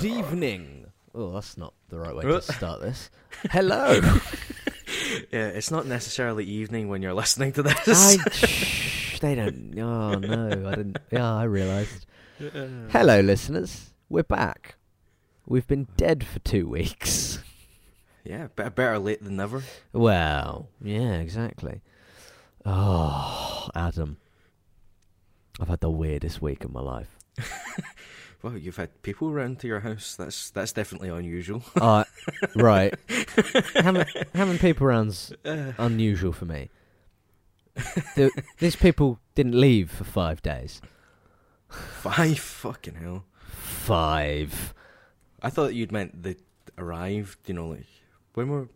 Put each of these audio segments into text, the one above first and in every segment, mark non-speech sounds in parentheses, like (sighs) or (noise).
Good evening. Oh, that's not the right way to start this. Hello. (laughs) Yeah, it's not necessarily evening when you're listening to I, this. (laughs) shh, they don't. Oh no, I didn't. Yeah, I realised. Uh-uh. Hello, listeners. We're back. We've been dead for two weeks. yeah, better, better late than never. Well, yeah, exactly. Oh, Adam. I've had the weirdest week of my life. (laughs) Well, you've had people around to your house. That's that's definitely unusual. Uh, (laughs) right. having, having people around's unusual for me. The, these people didn't leave for five days. Five fucking hell. Five. I thought you'd meant they arrived. You know, like when were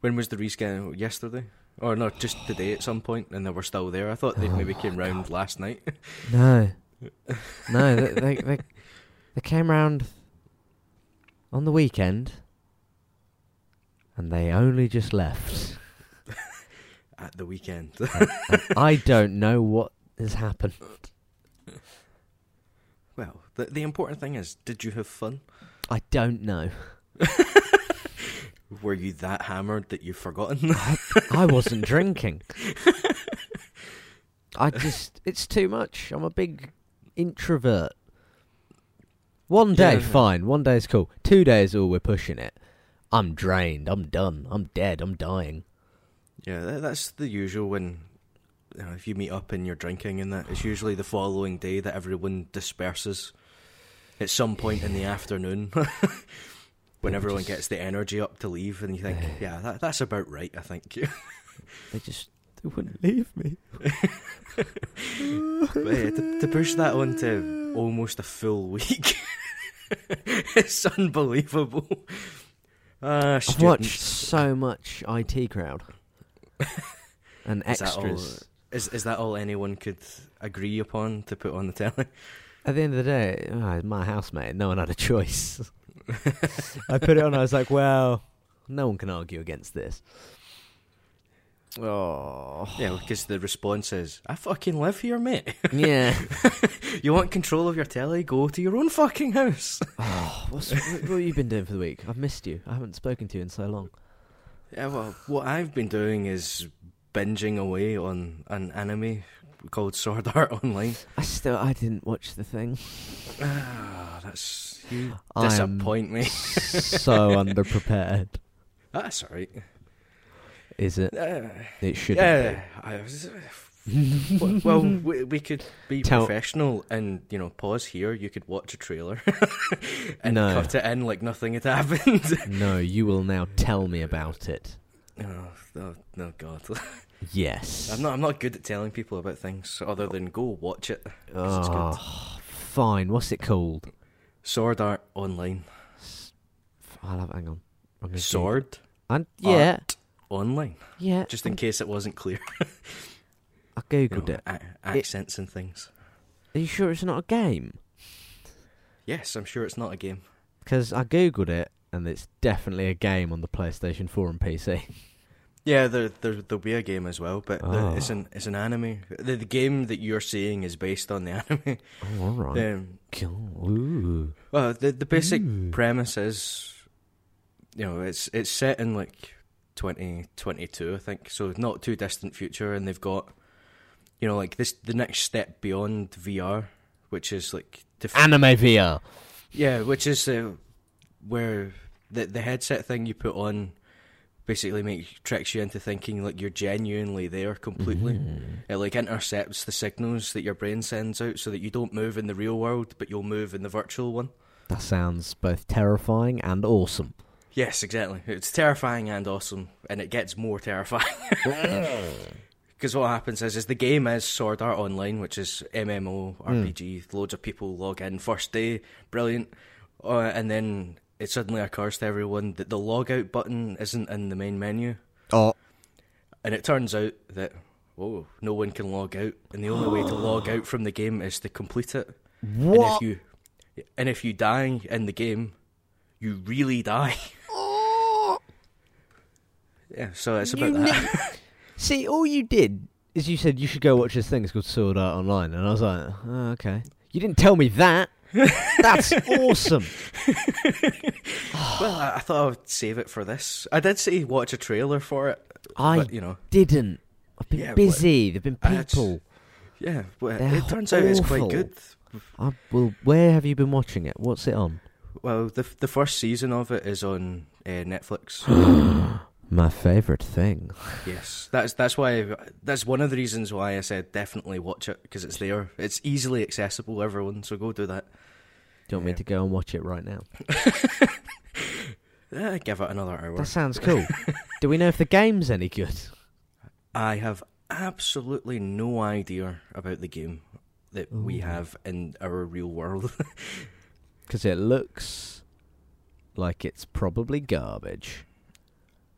when was the rescan? Yesterday, or no, just today at some point, and they were still there. I thought they Oh maybe came round last night. No. (laughs) No, they, they, they, they came round on the weekend and they only just left. (laughs) at the weekend. And I don't know what has happened. well, the the important thing is, did you have fun? I don't know. (laughs) Were you that hammered that you've forgotten? I wasn't (laughs) drinking. I just, it's too much. I'm a big introvert. One day, Yeah. fine. One day's cool. Two days, oh, we're pushing it. I'm drained. I'm done. I'm dead. I'm dying. yeah, that, that's the usual when. You know, if you meet up and you're drinking and that, it's usually the following day that everyone disperses. At some point in the (sighs) afternoon, (laughs) when everyone just- gets the energy up to leave, and you think, (sighs) yeah, that, that's about right. I think. (laughs) They just they wouldn't leave me. But yeah, to, to push that on to almost a full week, (laughs) it's unbelievable. Ah, I've watched so much IT crowd (laughs) and Is that all- extras. Is is that all anyone could agree upon to put on the telly? At the end of the day, oh, my housemate. No one had a choice. (laughs) I put it on. I was like, well, no one can argue against this. Oh, Yeah, because the response is, "I fucking live here, mate. (laughs) yeah. you want control of your telly? Go to your own fucking house." (laughs) Oh, what's, what, what have you been doing for the week? I've missed you. I haven't spoken to you in so long. Yeah, well, what I've been doing is binging away on an anime called Sword (laughs) Art Online. I still, I didn't watch the thing. Ah, that's you disappoint me. so underprepared. That's alright. Is it? Uh, It should. yeah, was, well, well, we, we could be Tell- professional and you know pause here. You could watch a trailer (laughs) and No. cut it in like nothing had (laughs) happened. No, you will now tell me about it. oh, no, no, God, Yes. I'm not. I'm not good at telling people about things other than go watch it. Oh, fine. What's it called? Sword Art Online. I'll have, hang on. Sword And yeah, Art Online. yeah. Just in case it wasn't clear. (laughs) I You googled know, it. a- accents and things. Are you sure it's not a game? Yes, I'm sure it's not a game. Because I googled it, and it's definitely a game on the PlayStation 4 and PC. (laughs) Yeah, there, there there'll be a game as well, but the, it's Oh. an it's an anime. The, the game that you're seeing is based on the (laughs) anime. Oh, all right. Um, Cool. Well, the the basic Ooh. premise is, you know, it's it's set in like 2022, I think, so not too distant future, and they've got, you know, like this the next step beyond VR, which is like to f- Anime VR. Yeah, which is uh, where the the headset thing you put on basically makes tricks you into thinking like you're genuinely there completely. Mhm. It like intercepts the signals that your brain sends out, so that you don't move in the real world, but you'll move in the virtual one. That sounds both terrifying and awesome. Yes, exactly. It's terrifying and awesome, and it gets more terrifying. (laughs) Because what happens is, is the game is Sword Art Online, which is MMO RPG. Loads of people log in first day, brilliant, uh, and then it suddenly occurs to everyone that the logout button isn't in the main menu, Oh. and it turns out that oh, no one can log out, and the only way to (gasps) log out from the game is to complete it. And if What? you and if you die in the game, you really die. (laughs) Yeah, so it's about You that. (laughs) See, all you did is you said you should go watch this thing. It's called Sword Art Online, and I was like, oh, okay. You didn't tell me that. That's (laughs) awesome. (laughs) well, I, I thought I would save it for this. I did say watch a trailer for it, I but you know, didn't. I've been Yeah, busy. There've been had- people. yeah. Well, They're it turns out it's quite good. I will. Where have you been watching it? What's it on? Well, the the first season of it is on uh, Netflix. (gasps) My favourite thing. yes, that's that's why that's one of the reasons why I said definitely watch it because it's there. It's easily accessible, everyone. So go do that. Do you want me to go and watch it right now? (laughs) Eh, give it another hour. That sounds cool. Do we know if the game's any good? I have absolutely no idea about the game that we have in our real world. (laughs) Because it looks like it's probably garbage,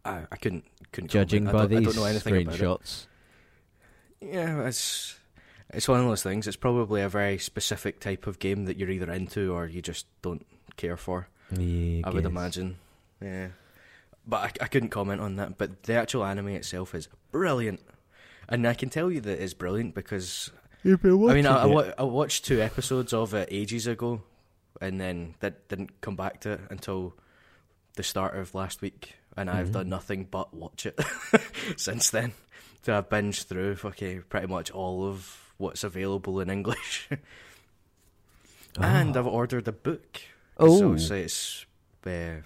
I, I couldn't couldn't judging comment. I by don't- I these don't know anything about it. screenshots. Yeah, it's it's one of those things. It's probably a very specific type of game that you're either into or you just don't care for. Yeah, I would imagine. Yeah, but I, I couldn't comment on that. But the actual anime itself is brilliant, and I can tell you that it's brilliant because You've been I mean I, I, wa- I watched two episodes of it ages ago, and then that didn't come back to it until the start of last week, and I've Mhm. done nothing but watch it (laughs) since then. So I've binged through fucking pretty much all of what's available in English, (laughs) and Oh. I've ordered a book. Oh. so it's uh,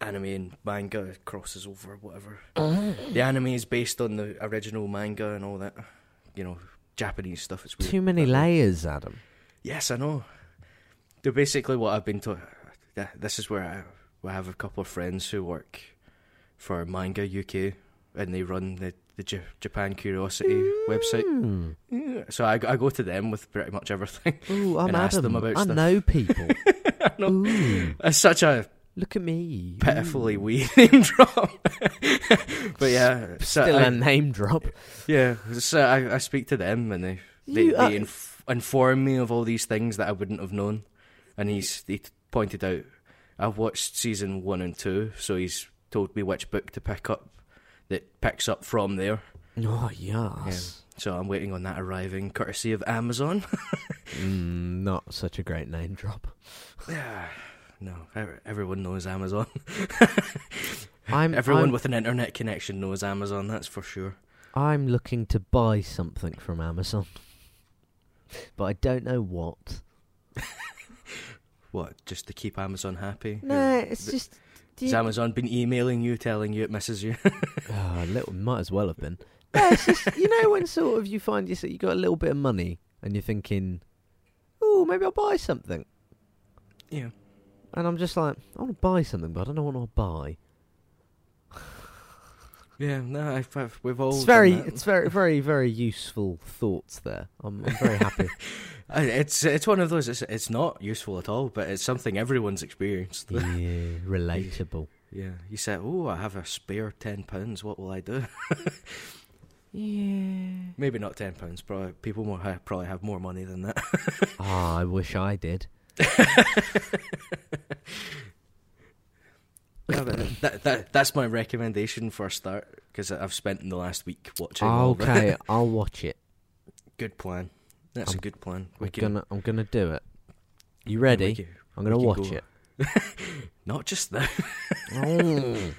anime and manga crosses over whatever. The anime is based on the original manga and all that. You know, Japanese stuff. It's weird. Too many But- layers, Adam. Yes, I know. They're basically what I've been told. This is where I, I have a couple of friends who work for Manga UK, and they run the the J- Japan Curiosity website. Mm. Yeah. So I, I go to them with pretty much everything. Ooh, I'm And ask them about I stuff. know (laughs) people. know. Ooh, It's such a look at me. pitifully Ooh. wee (laughs) name drop. (laughs) but yeah, so Still I, a name drop. yeah. So I, I speak to them, and they they, You, uh, they inf- inform me of all these things that I wouldn't have known. And he's he pointed out I've watched season one and two, so he's told me which book to pick up that picks up from there. Oh yes. So I'm waiting on that arriving, courtesy of Amazon. (laughs) mm, not such a great name drop. yeah, no, everyone knows Amazon. (laughs) I'm Everyone I'm, with an internet connection knows Amazon. That's for sure. I'm looking to buy something from Amazon, but I don't know what. (laughs) What? Just to keep Amazon happy? No, Or- it's just. Has Amazon been emailing you, telling you it misses you? Oh, (laughs) a little might as well have been. (laughs) No, it's just you know when sort of you find yourself you got a little bit of money and you're thinking, oh, maybe I'll buy something, yeah. and I'm just like, I want to buy something, but I don't know what I'll buy. Yeah, no, I've, I've, we've all. It's very, it's very, very, very useful thoughts there. I'm, I'm very happy. (laughs) It's it's one of those. It's, it's not useful at all, but it's something everyone's experienced. yeah, relatable. (laughs) yeah, you said, "Oh, I have a spare ten pounds. What will I do?" (laughs) Yeah. Maybe not ten pounds. Probably people more ha- probably have more money than that. Ah, I wish I did. Yeah, (laughs) that, that that's my recommendation for a start because I've spent the last week watching. all of it. Okay, (laughs) I'll watch it. good plan. That's I'm- a good plan. I'm gonna, I'm gonna do it. You ready? can- I'm gonna watch go- it. (laughs) Not just now. Oh,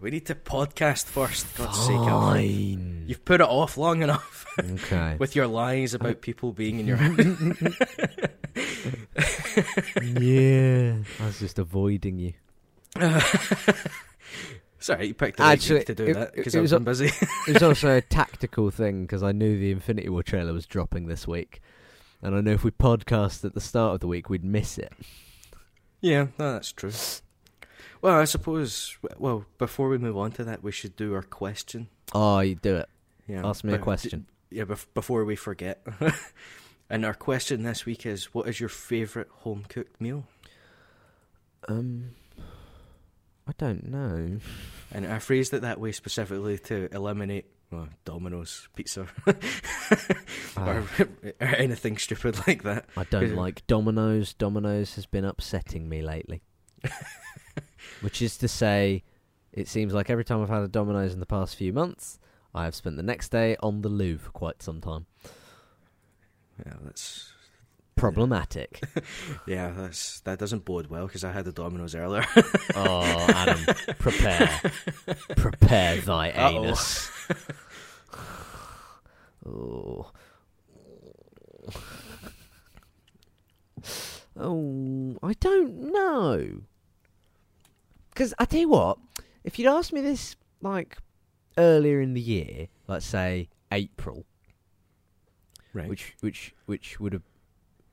We need to podcast first. God's sake, Alfred. fine. You've put it off long enough Okay. with your lies about people being in your house. yeah, I was just avoiding you. (laughs) Sorry, you picked the Actually, to do it- that because I've was been busy. (laughs) It was also a (laughs) tactical thing because I knew the Infinity War trailer was dropping this week, and I know if we podcast at the start of the week, we'd miss it. yeah, no, that's true. Well, I suppose. Well, before we move on to that, we should do our question. Oh, you do it. Yeah, Ask me a but- question. Yeah, bef- before we forget. and our question this week is: What is your favourite home cooked meal? Um, I don't know. And I phrased it that way specifically to eliminate well, Domino's pizza ah. or, (laughs) or anything stupid like that. I don't like Domino's. Domino's has been upsetting me lately. (laughs) Which is to say, it seems like every time I've had a Domino's in the past few months, I have spent the next day on the loo for quite some time. Yeah, that's problematic. (laughs) Yeah, that's that doesn't bode well because I had the Domino's earlier. (laughs) oh, Adam, prepare, prepare thy Uh-oh. anus. (laughs) oh. Oh, I don't know. Because I tell you what, if you'd asked me this like earlier in the year, let's say April, right. which which which would have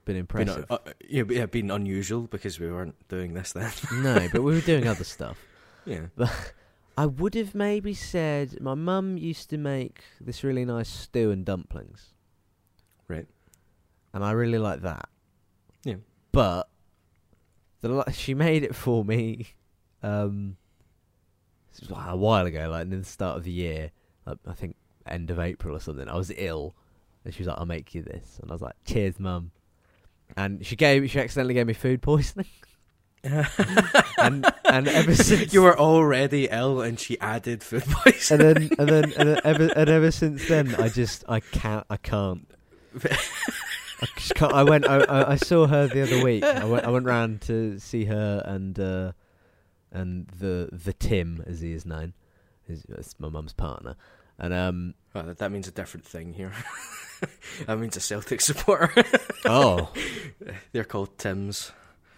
been been, impressive. uh, uh, yeah, yeah, been unusual because we weren't doing this then. (laughs) no, but we were doing (laughs) other stuff. yeah. But I would have maybe said my mum used to make this really nice stew and dumplings. Right. And I really like that. Yeah. But the li- she made it for me um a while ago, like near the start of the year. Like, I think end of April or something. I was ill and she was like, I'll make you this and I was like, Cheers mum. And she gave she accidentally gave me food poisoning. (laughs) and and ever since you were already ill, and she added food poisoning. (laughs) and then and then and then ever and ever since then, I just I can't I can't. (laughs) I just can't. I went. I, I I saw her the other week. I went. I went round to see her and uh, and the the Tim as he is known, is my mum's partner, and um That, that means a different thing here. (laughs) that means a Celtic supporter. (laughs) oh They're called Tims.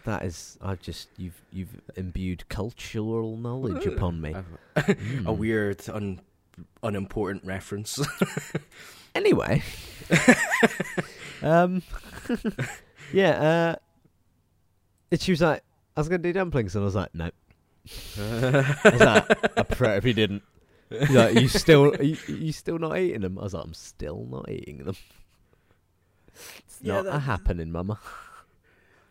that is I've just you've you've imbued cultural knowledge upon me. A, Mm. a weird, un, unimportant reference. (laughs) Anyway, um, yeah, uh, she was like, I was gonna do dumplings, and I was like, no. I was like, I prefer if you didn't. She's like, you (laughs) still, are you, you still not eating them? I was like, I'm still not eating them. It's Yeah, not that- a happening, Mama.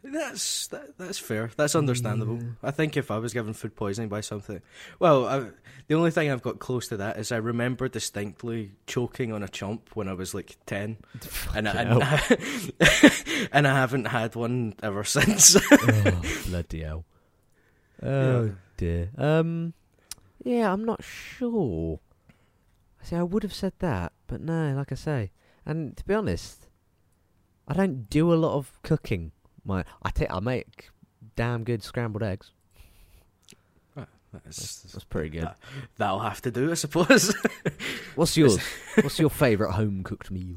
That's that, that's fair. That's understandable. Yeah. I think if I was given food poisoning by something, well, I, the only thing I've got close to that is I remember distinctly choking on a chomp when I was like ten, (laughs) and I, and, I, (laughs) and I haven't had one ever since. oh, bloody hell. Oh dear. Um, yeah, I'm not sure. I see, I would have said that, but no, like I say, and to be honest, I don't do a lot of cooking. My, I take, I make damn good scrambled eggs. That's, That's pretty good. that- that'll have to do, I suppose. (laughs) What's yours? (laughs) What's your favourite home cooked meal?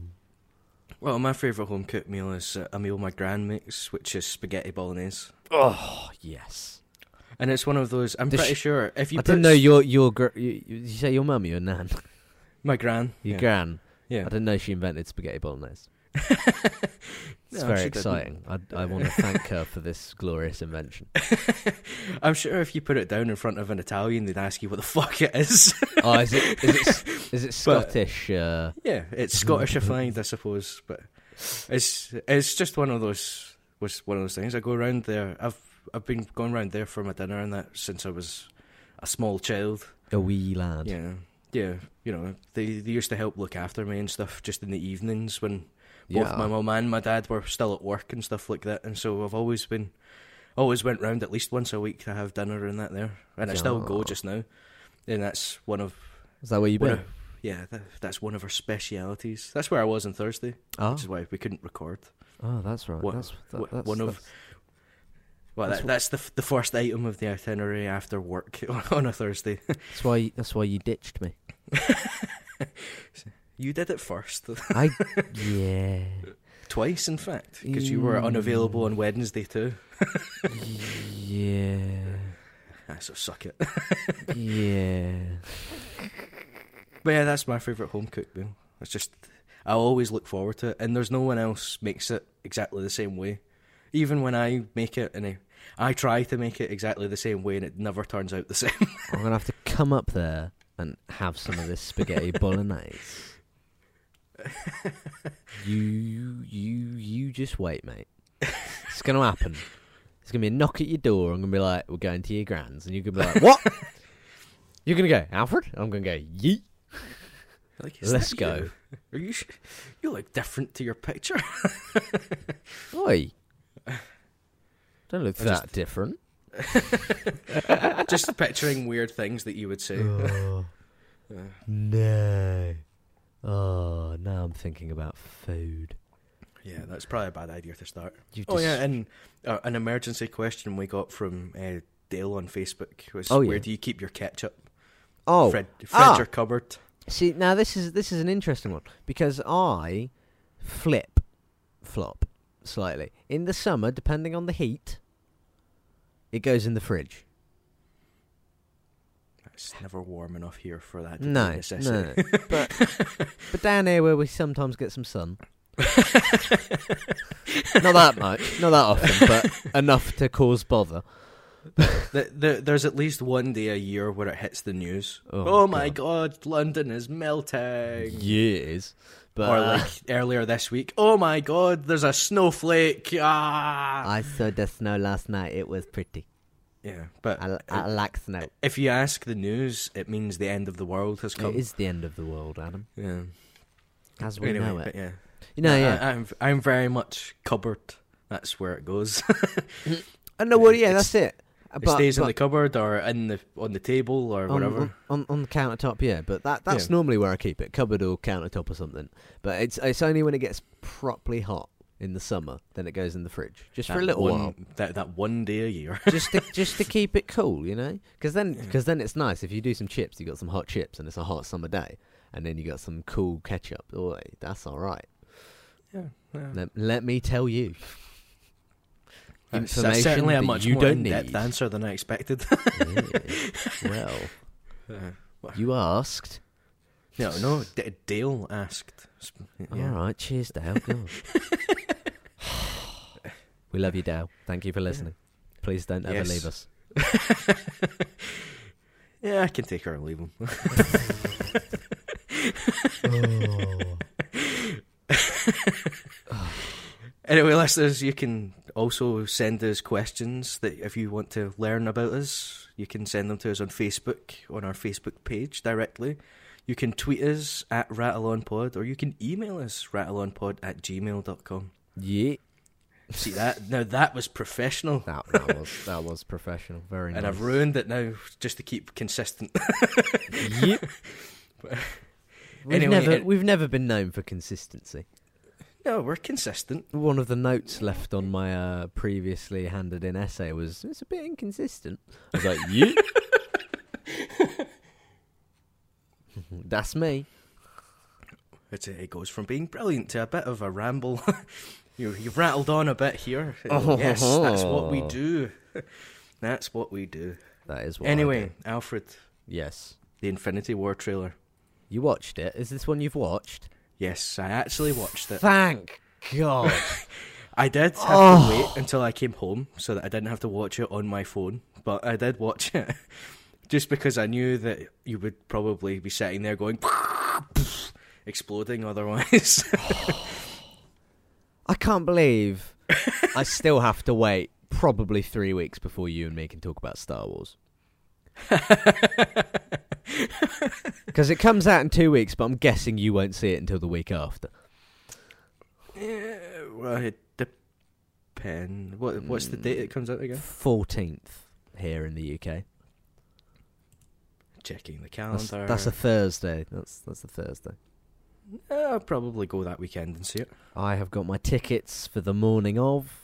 well, my favourite home cooked meal is uh, a meal my gran makes, which is spaghetti bolognese, Oh yes. And it's one of those. I'm Does pretty she- sure if you I put didn't know s- your your gr- you, you, say your mum, your nan, (laughs) my gran, your yeah. gran. yeah. I didn't know she invented spaghetti bolognese. (laughs) It's No, very she didn't. exciting. I, I want to thank her for this glorious invention. (laughs) I'm sure if you put it down in front of an Italian, they'd ask you what the fuck it is. Oh, is it is it is it Scottish? Uh, yeah, it's Scottishified, I suppose, but it's it's just one of those was one of those things. I go around there. I've I've been going around there for my dinner and that since I was a small child. a wee lad. Yeah, yeah. You know, they they used to help look after me and stuff just in the evenings when both Yeah. my mum and my dad were still at work and stuff like that. And so I've always been, always went round at least once a week to have dinner and that there, and I still go just now. And that's one of Is that where you've been? of, yeah, that, that's one of our specialities. That's where I was on Thursday, Oh, which is why we couldn't record. oh, that's right. What- that's, that, that's one of- that's- Well, That's that, that's the f- the first item of the itinerary after work (laughs) on a Thursday. that's why you, that's why you ditched me. (laughs) you did it first, (laughs) I yeah twice in fact, because you were unavailable on Wednesday too. yeah Ah, so suck it. yeah. But yeah, that's my favourite home cooked meal. It's just I always look forward to it, and there's no one else makes it exactly the same way. Even when I make it, and I, I try to make it exactly the same way, and it never turns out the (laughs) same. I'm gonna have to come up there and have some of this spaghetti bolognese. you you you just wait, mate. It's gonna happen. It's gonna be a knock at your door. I'm gonna be like, "We're going to your grand's," and you're gonna be like, "What?" you're gonna go, "Alfred." I'm gonna go, "Yeet." like, Let's go. You? Are you? Sh- you look different to your picture. (laughs) Oi. (laughs) Don't look I that (laughs) just- different. (laughs) just picturing weird things that you would say. Oh, Uh, no. Oh, now I'm thinking about food. Yeah, that's probably a bad idea to start. You've Oh just- yeah, and uh, an emergency question we got from uh, Dale on Facebook was, Oh, "Where yeah. do you keep your ketchup? oh, Fred, Fred's Ah. your cupboard." See, now this is this is an interesting one because I flip flop slightly. In the summer, depending on the heat, it goes in the fridge. It's never warm enough here for that. No, no, no. but (laughs) but down here where we sometimes get some sun, (laughs) not that much, not that often, but enough to cause bother. The, the, there's at least one day a year where it hits the news. Oh, Oh, my god, London is melting. Years, but or uh, like earlier this week, oh my god, there's a snowflake. Ah. I saw the snow last night. It was pretty. yeah, but I, I like snow. if you ask the news, it means the end of the world has come. It is the end of the world, Adam, Yeah. as we Anyway, know it. but yeah. You know, yeah. I, am I'm very much cupboard. That's where it goes. (laughs) (laughs) I know. Well, yeah, that's it. Uh, it But- stays in the cupboard or in the on the table or on, whatever. on, on the countertop. Yeah, but that that's Yeah. normally where I keep it, cupboard or countertop or something. But it's it's only when it gets properly hot in the summer then it goes in the fridge, just for a little one, while, That that one day a year. (laughs) just to just to keep it cool, you know. Because then Yeah. because then it's nice if you do some chips, you got some hot chips, and it's a hot summer day, and then you got some cool ketchup. Oh, that's all right. yeah, yeah. Let, let me tell you. Information that's certainly a much you more don't in-depth need. answer than I expected. (laughs) Yeah. well, (laughs) Uh, you asked. no, no. D- Dale asked. Yeah. All right, cheers, Dale. (laughs) We love you, Dale. Thank you for listening. Please don't ever Yes. leave us. Yeah, I can take her and leave him. Anyway, listeners, you can also send us questions that if you want to learn about us, you can send them to us on Facebook, on our Facebook page directly. You can tweet us at rattleonpod, or you can email us rattleonpod at gmail.com. Yeah, See that? Now that was professional. that, that (laughs) was that was professional. Very And nice. And I've ruined it now just to keep consistent. Yep. (laughs) We've Anyway, never it- we've never been known for consistency. No, we're consistent. One of the notes left on my uh, previously handed in essay was it's a bit inconsistent. I was like, yeah. (laughs) That's me. It's, it goes from being brilliant to a bit of a ramble. (laughs) you, you've rattled on a bit here. Oh. yes, that's what we do. (laughs) that's what we do. That is what Anyway. Alfred, Yes. the Infinity War trailer. You watched it. Is this one you've watched? Yes, I actually watched it. Thank God. (laughs) I did have Oh. to wait until I came home so that I didn't have to watch it on my phone, but I did watch it. (laughs) Just because I knew that you would probably be sitting there going (laughs) exploding otherwise. I can't believe I still have to wait probably three weeks before you and me can talk about Star Wars. (laughs) Because it comes out in two weeks, but I'm guessing you won't see it until the week after. Yeah, well, it depends. What what's the date it comes out again? 14th here in the UK. Checking the That's, calendar. that's a Thursday. That's that's a Thursday. I'll probably go that weekend and see it. I have got my tickets for the morning of.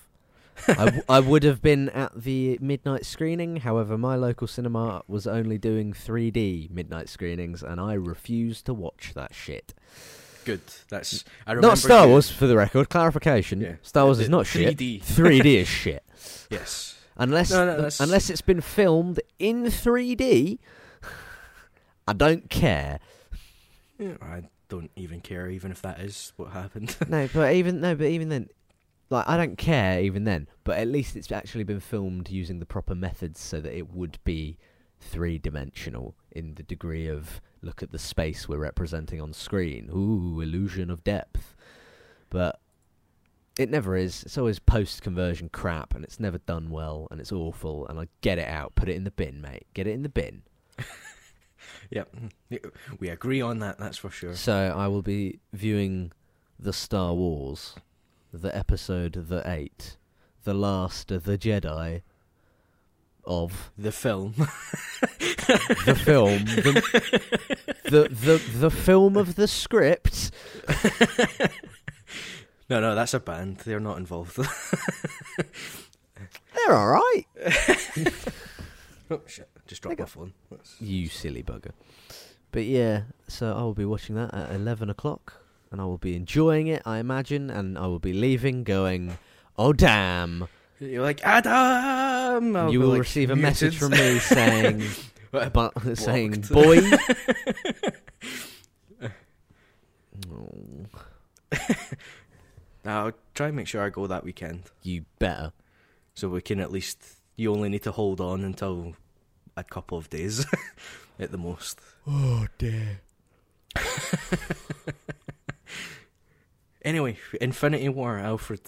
I, w- I would have been at the midnight screening, however, my local cinema was only doing 3D midnight screenings, and I refused to watch that shit. Good. That's I remember Not Star Wars, for the record. Clarification: Yeah. Star Wars is not shit. 3D. 3D is shit. (laughs) Yes. Unless No, no, unless it's been filmed in 3D, I don't care. Yeah, I don't even care, even if that is what happened. no, but even no, but even then, like I don't care even then. But at least it's actually been filmed using the proper methods so that it would be three dimensional in the degree of look at the space we're representing on screen. Ooh, illusion of depth. But it never is. It's always post conversion crap, and it's never done well, and it's awful. And I get it out, put it in the bin, mate. Get it in the bin. (laughs) yep. We agree on that. That's for sure. So I will be viewing the Star Wars, the episode the eight, the last of the Jedi of The film. the film, the, the the the film of the script. (laughs) No, no, that's a band. They're not involved. (laughs) They're all right. (laughs) oh shit! Just dropped my phone. That's- You silly bugger. But yeah, so I will be watching that at 11 o'clock, and I will be enjoying it, I imagine, and I will be leaving going, oh damn. You're like ah, Adam. I'll you will like, receive a muted. message from me (laughs) saying, but, saying, (laughs) boy. Oh, Now, I'll try and make sure I go that weekend, you better. so we can at least. You only need to hold on until a couple of days, (laughs) at the most. Oh dear. Anyway, Infinity War, Alfred.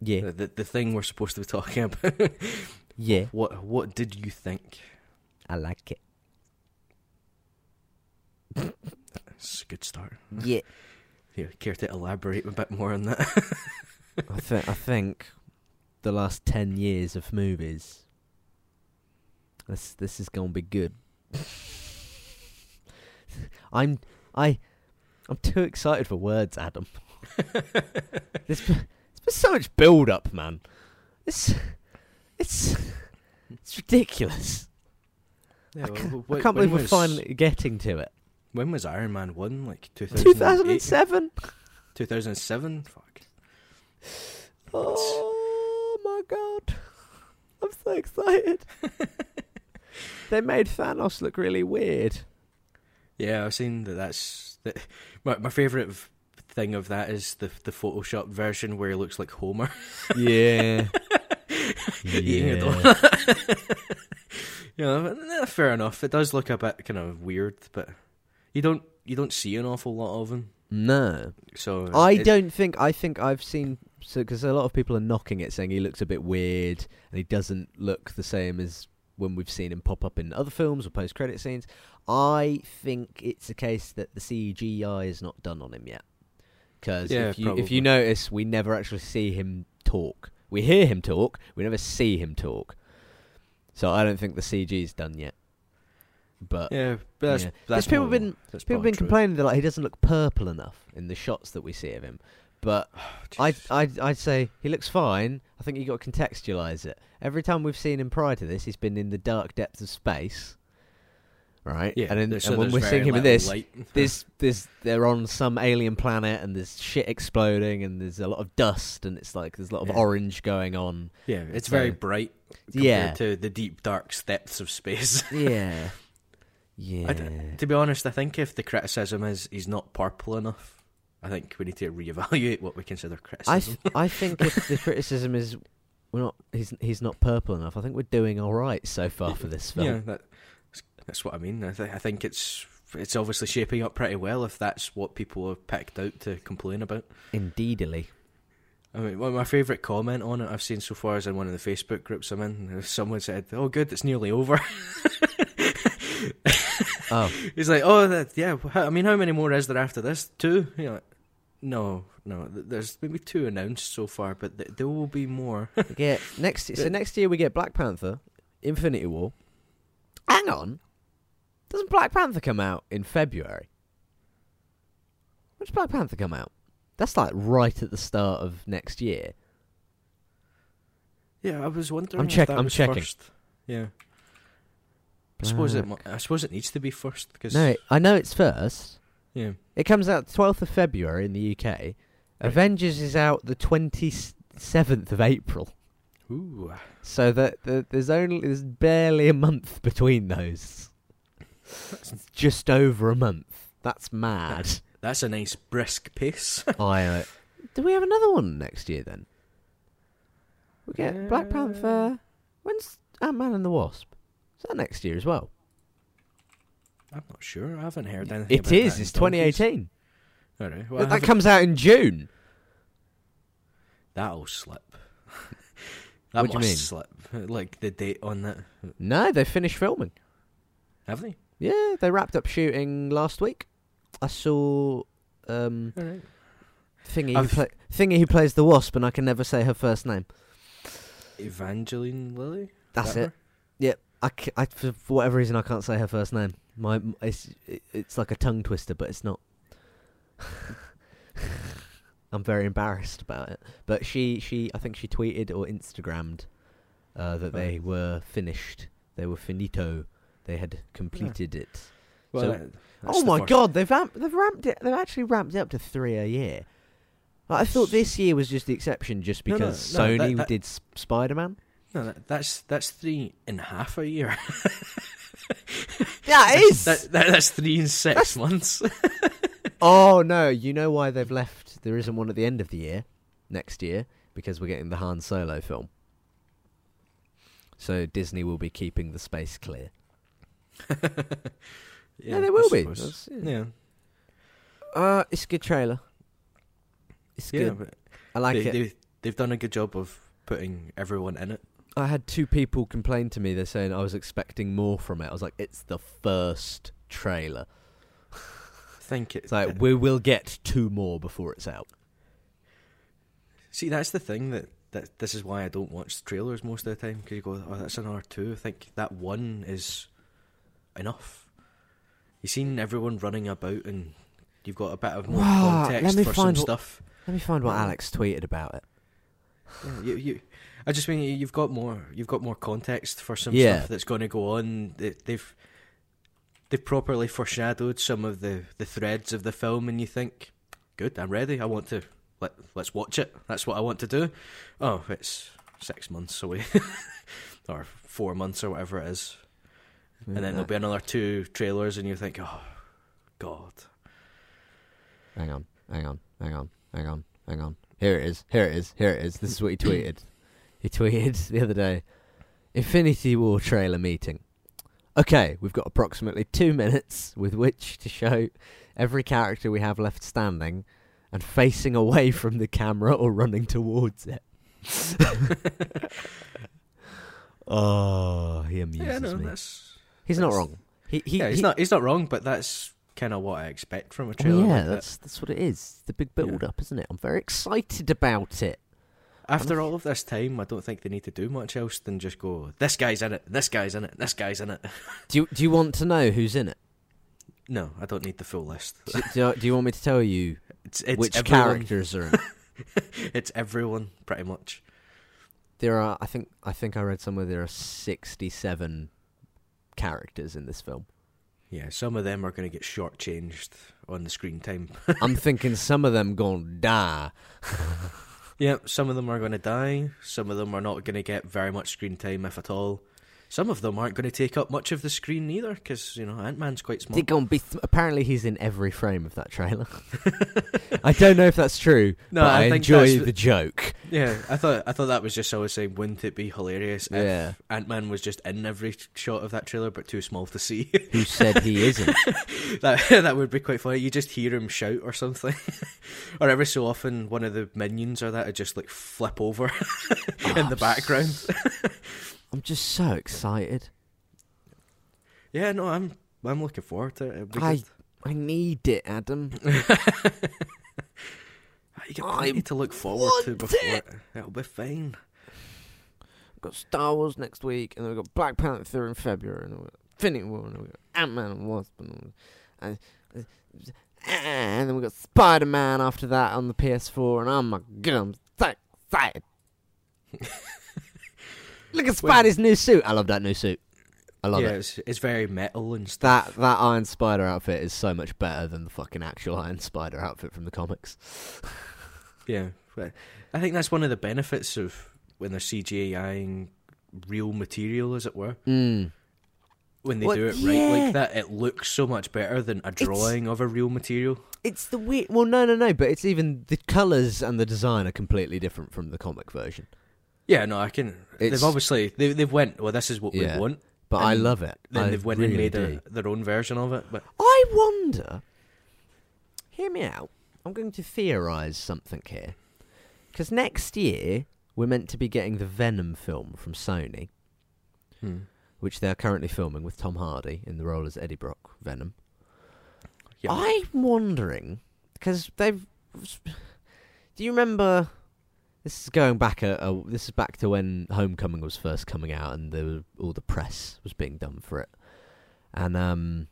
Yeah, The, the thing we're supposed to be talking about. (laughs) yeah, what what did you think? I like it. (laughs) It's a good start. Yeah. (laughs) You care to elaborate a bit more on that? I think I think the last ten years of movies. This this is gonna be good. I'm I I'm too excited for words, Adam. (laughs) There's been, there's been so much build up, man. It's it's it's ridiculous. Yeah, I can't, well, I can't believe we're was- finally getting to it. When was Iron Man one? Like 2007. 2007? Fuck. Oh my god. I'm so excited. (laughs) they made Thanos look really weird. Yeah, I've seen that. That's that, my my favorite thing of that is the the Photoshop version where he looks like Homer. Yeah. Yeah. (laughs) you know, (laughs) eh, fair enough. It does look a bit kind of weird, but you don't you don't see an awful lot of him. No. So I it- don't think I think I've seen so because a lot of people are knocking it saying he looks a bit weird and he doesn't look the same as when we've seen him pop up in other films or post credit scenes. I think it's a case that the CGI is not done on him yet. Because Yeah, if you if you notice, we never actually see him talk. We hear him talk. We never see him talk. So I don't think the CG is done yet. But Yeah, but that's, Yeah. that's people more- been- that's people have been true. complaining that like he doesn't look purple enough in the shots that we see of him. But (sighs) I'd, I'd, I'd say he looks fine. I think you got to contextualize it. Every time we've seen him prior to this, he's been in the dark depths of space, right? yeah, and, then, there's- and when we're seeing him in this, there's, (laughs) there's, they're on some alien planet, and there's shit exploding, and there's a lot of dust, and it's like there's a lot of Yeah. orange going on. yeah, it's so- very bright compared Yeah. to the deep dark depths of space. (laughs) Yeah, yeah. I to be honest, I think if the criticism is he's not purple enough, I think we need to reevaluate what we consider I criticism. th- I think if (laughs) the criticism is we're not he's he's not purple enough, I think we're doing all right so far for this film. yeah, that, that's what I mean. I, th- I think it's it's obviously shaping up pretty well if that's what people have picked out to complain about. Indeedly. I mean, one of my favourite comment on it I've seen so far is in one of the Facebook groups I'm in. (laughs) Someone said, "Oh, good, it's nearly over." Oh, (laughs) He's like, "Oh, that, yeah. I mean, how many more is there after this? Two? Like, no, no. There's maybe two announced so far, but th- there will be more." (laughs) get next. So next year we get Black Panther, Infinity War. Hang on, doesn't Black Panther come out in February? When does Black Panther come out? That's like right at the start of next year. yeah, I was wondering. I'm if check- that I'm checking. First. Yeah. I suppose it. I suppose it needs to be first because No, I know it's first. yeah. It comes out 12th of February in the UK. Avengers is out the 27th of April. Ooh, So that that there's only there's barely a month between those. It's just over a month. That's mad. that's a nice brisk pace. (laughs) I uh, do we have another one next year then? We get Black Panther. When's Ant Man and the Wasp? Is that next year as well? I'm not sure. I haven't heard anything. It is. It's donkeys. 2018. All right. Well, that comes out in June. that'll slip. (laughs) that What do you mean? slip. (laughs) Like the date on that. No, they finished filming. Have they? Yeah, they wrapped up shooting last week. I saw um, All right. Thingy who, I've- Thingy who plays the Wasp, and I can never say her first name. Evangeline Lilly. That's That it. her? Yep. I, c- I- for, for whatever reason, I can't say her first name. My it's it's like a tongue twister, but it's not. (laughs) I'm very embarrassed about it. But she, she, I think she tweeted or Instagrammed uh, that they were finished. They were finito. They had completed it. Well, So- that- oh my first- god, they've amp- they've ramped it. They've actually ramped it up to three a year. Like, I thought this year was just the exception, just No, no, because no, Sony that- that- did S- Spider-Man. No, that, that's that's three and a half a year. (laughs) Yeah, it is. That, that, that's three and six months. (laughs) oh no, you know why they've left? There isn't one at the end of the year, next year, because we're getting the Han Solo film. So Disney will be keeping the space clear. (laughs) Yeah, there I will be. yeah. Yeah, Uh, it's a good trailer. It's yeah. good. I like they, it. They, they've done a good job of putting everyone in it. I had two people complain to me. They're saying I was expecting more from it. I was like, it's the first trailer. Think It's like it- we will get two more before it's out. See, that's the thing that, that this is why I don't watch trailers most of the time because you go, oh, that's another two. I think that one is enough. You've seen everyone running about and you've got a bit of more Wow, context let me for some what- stuff. Let me find what Yeah. Alex tweeted about it. Yeah, you, you, I just mean you've got more. You've got more context for some Yeah. stuff that's going to go on. They, they've they've properly foreshadowed some of the, the threads of the film, and you think, "Good, I'm ready. I want to let let's watch it. That's what I want to do." Oh, it's six months away, (laughs) or four months, or whatever it is, and then there'll be another two trailers, and you think, "Oh, God." Hang on, hang on, hang on, hang on, hang on. Here it is. Here it is. Here it is. This is what he tweeted. he tweeted the other day. Infinity War trailer meeting. Okay, we've got approximately two (laughs) minutes with which to show every character we have left standing and facing away (laughs) from the camera or running towards it. (laughs) oh, he amuses yeah, no, me. that's He's not wrong. He, he, yeah, he's he- not he's not wrong, but that's kind of what I expect from a Well, trailer. yeah, like that. that's that's what it is. The big Yeah. build up, isn't it? I'm very excited about it. After all of this time, I don't think they need to do much else than just go, this guy's in it, this guy's in it, this guy's in it. (laughs) Do you, do you want to know who's in it? No, I don't need the full list. Do, do, you, do you want me to tell you (laughs) It's, it's which everyone, characters are in it? (laughs) It's everyone, pretty much. There are, I think, I think I read somewhere there are 67 characters in this film. Yeah, some of them are going to get shortchanged on the screen time. I'm thinking some of them gonna die. Yeah, some of them are going to die. Some of them are not going to get very much screen time, if at all. Some of them aren't going to take up much of the screen either, because, you know, Ant Man's quite small. Be. Th- apparently, he's in every frame of that trailer. (laughs) I don't know if that's true, No, but I I, think enjoy the joke. Yeah, I thought I thought that was just always saying, wouldn't it be hilarious if Yeah. Ant Man was just in every shot of that trailer, but too small to see? (laughs) Who said he isn't? (laughs) that that would be quite funny. You just hear him shout or something, or every so often one of the minions or that would just like flip over in the background. I'm just so excited. yeah, no, I'm I'm looking forward to it. It'll I good. I need it, Adam. (laughs) Ah, you get I plenty to look forward to before it. it. It'll be fine. We've got Star Wars next week, and then we've got Black Panther in February, and then we've got Infinity War, and we've got Ant Man and Wasp, and, and, and then we've got Spider Man after that on the PS4, and oh my god, I'm so excited. (laughs) Look at Spidey's new suit. I love that new suit. I love yeah, it. It's, it's very metal and stuff. That that Iron Spider outfit is so much better than the fucking actual Iron Spider outfit from the comics. (laughs) Yeah, I think that's one of the benefits of when they're CGIing real material, as it were. Mm. When they Well, do it yeah. right like that, it looks so much better than a drawing of a real material. It's the weird. Well, no, no, no. But it's even the colors and the design are completely different from the comic version. Yeah, no, I can. It's- they've obviously they they've went. Well, this is what Yeah. we want. But I And love it. Then I they've went really and made do. a, their own version of it. But I wonder. Hear me out. I'm going to theorize something here, because next year we're meant to be getting the Venom film from Sony, hmm, which they're currently filming with Tom Hardy in the role as Eddie Brock Venom. yeah, I'm wondering because they've. Do you remember? This is going back a, a. This is back to when Homecoming was first coming out, and all the press was being done for it, and um,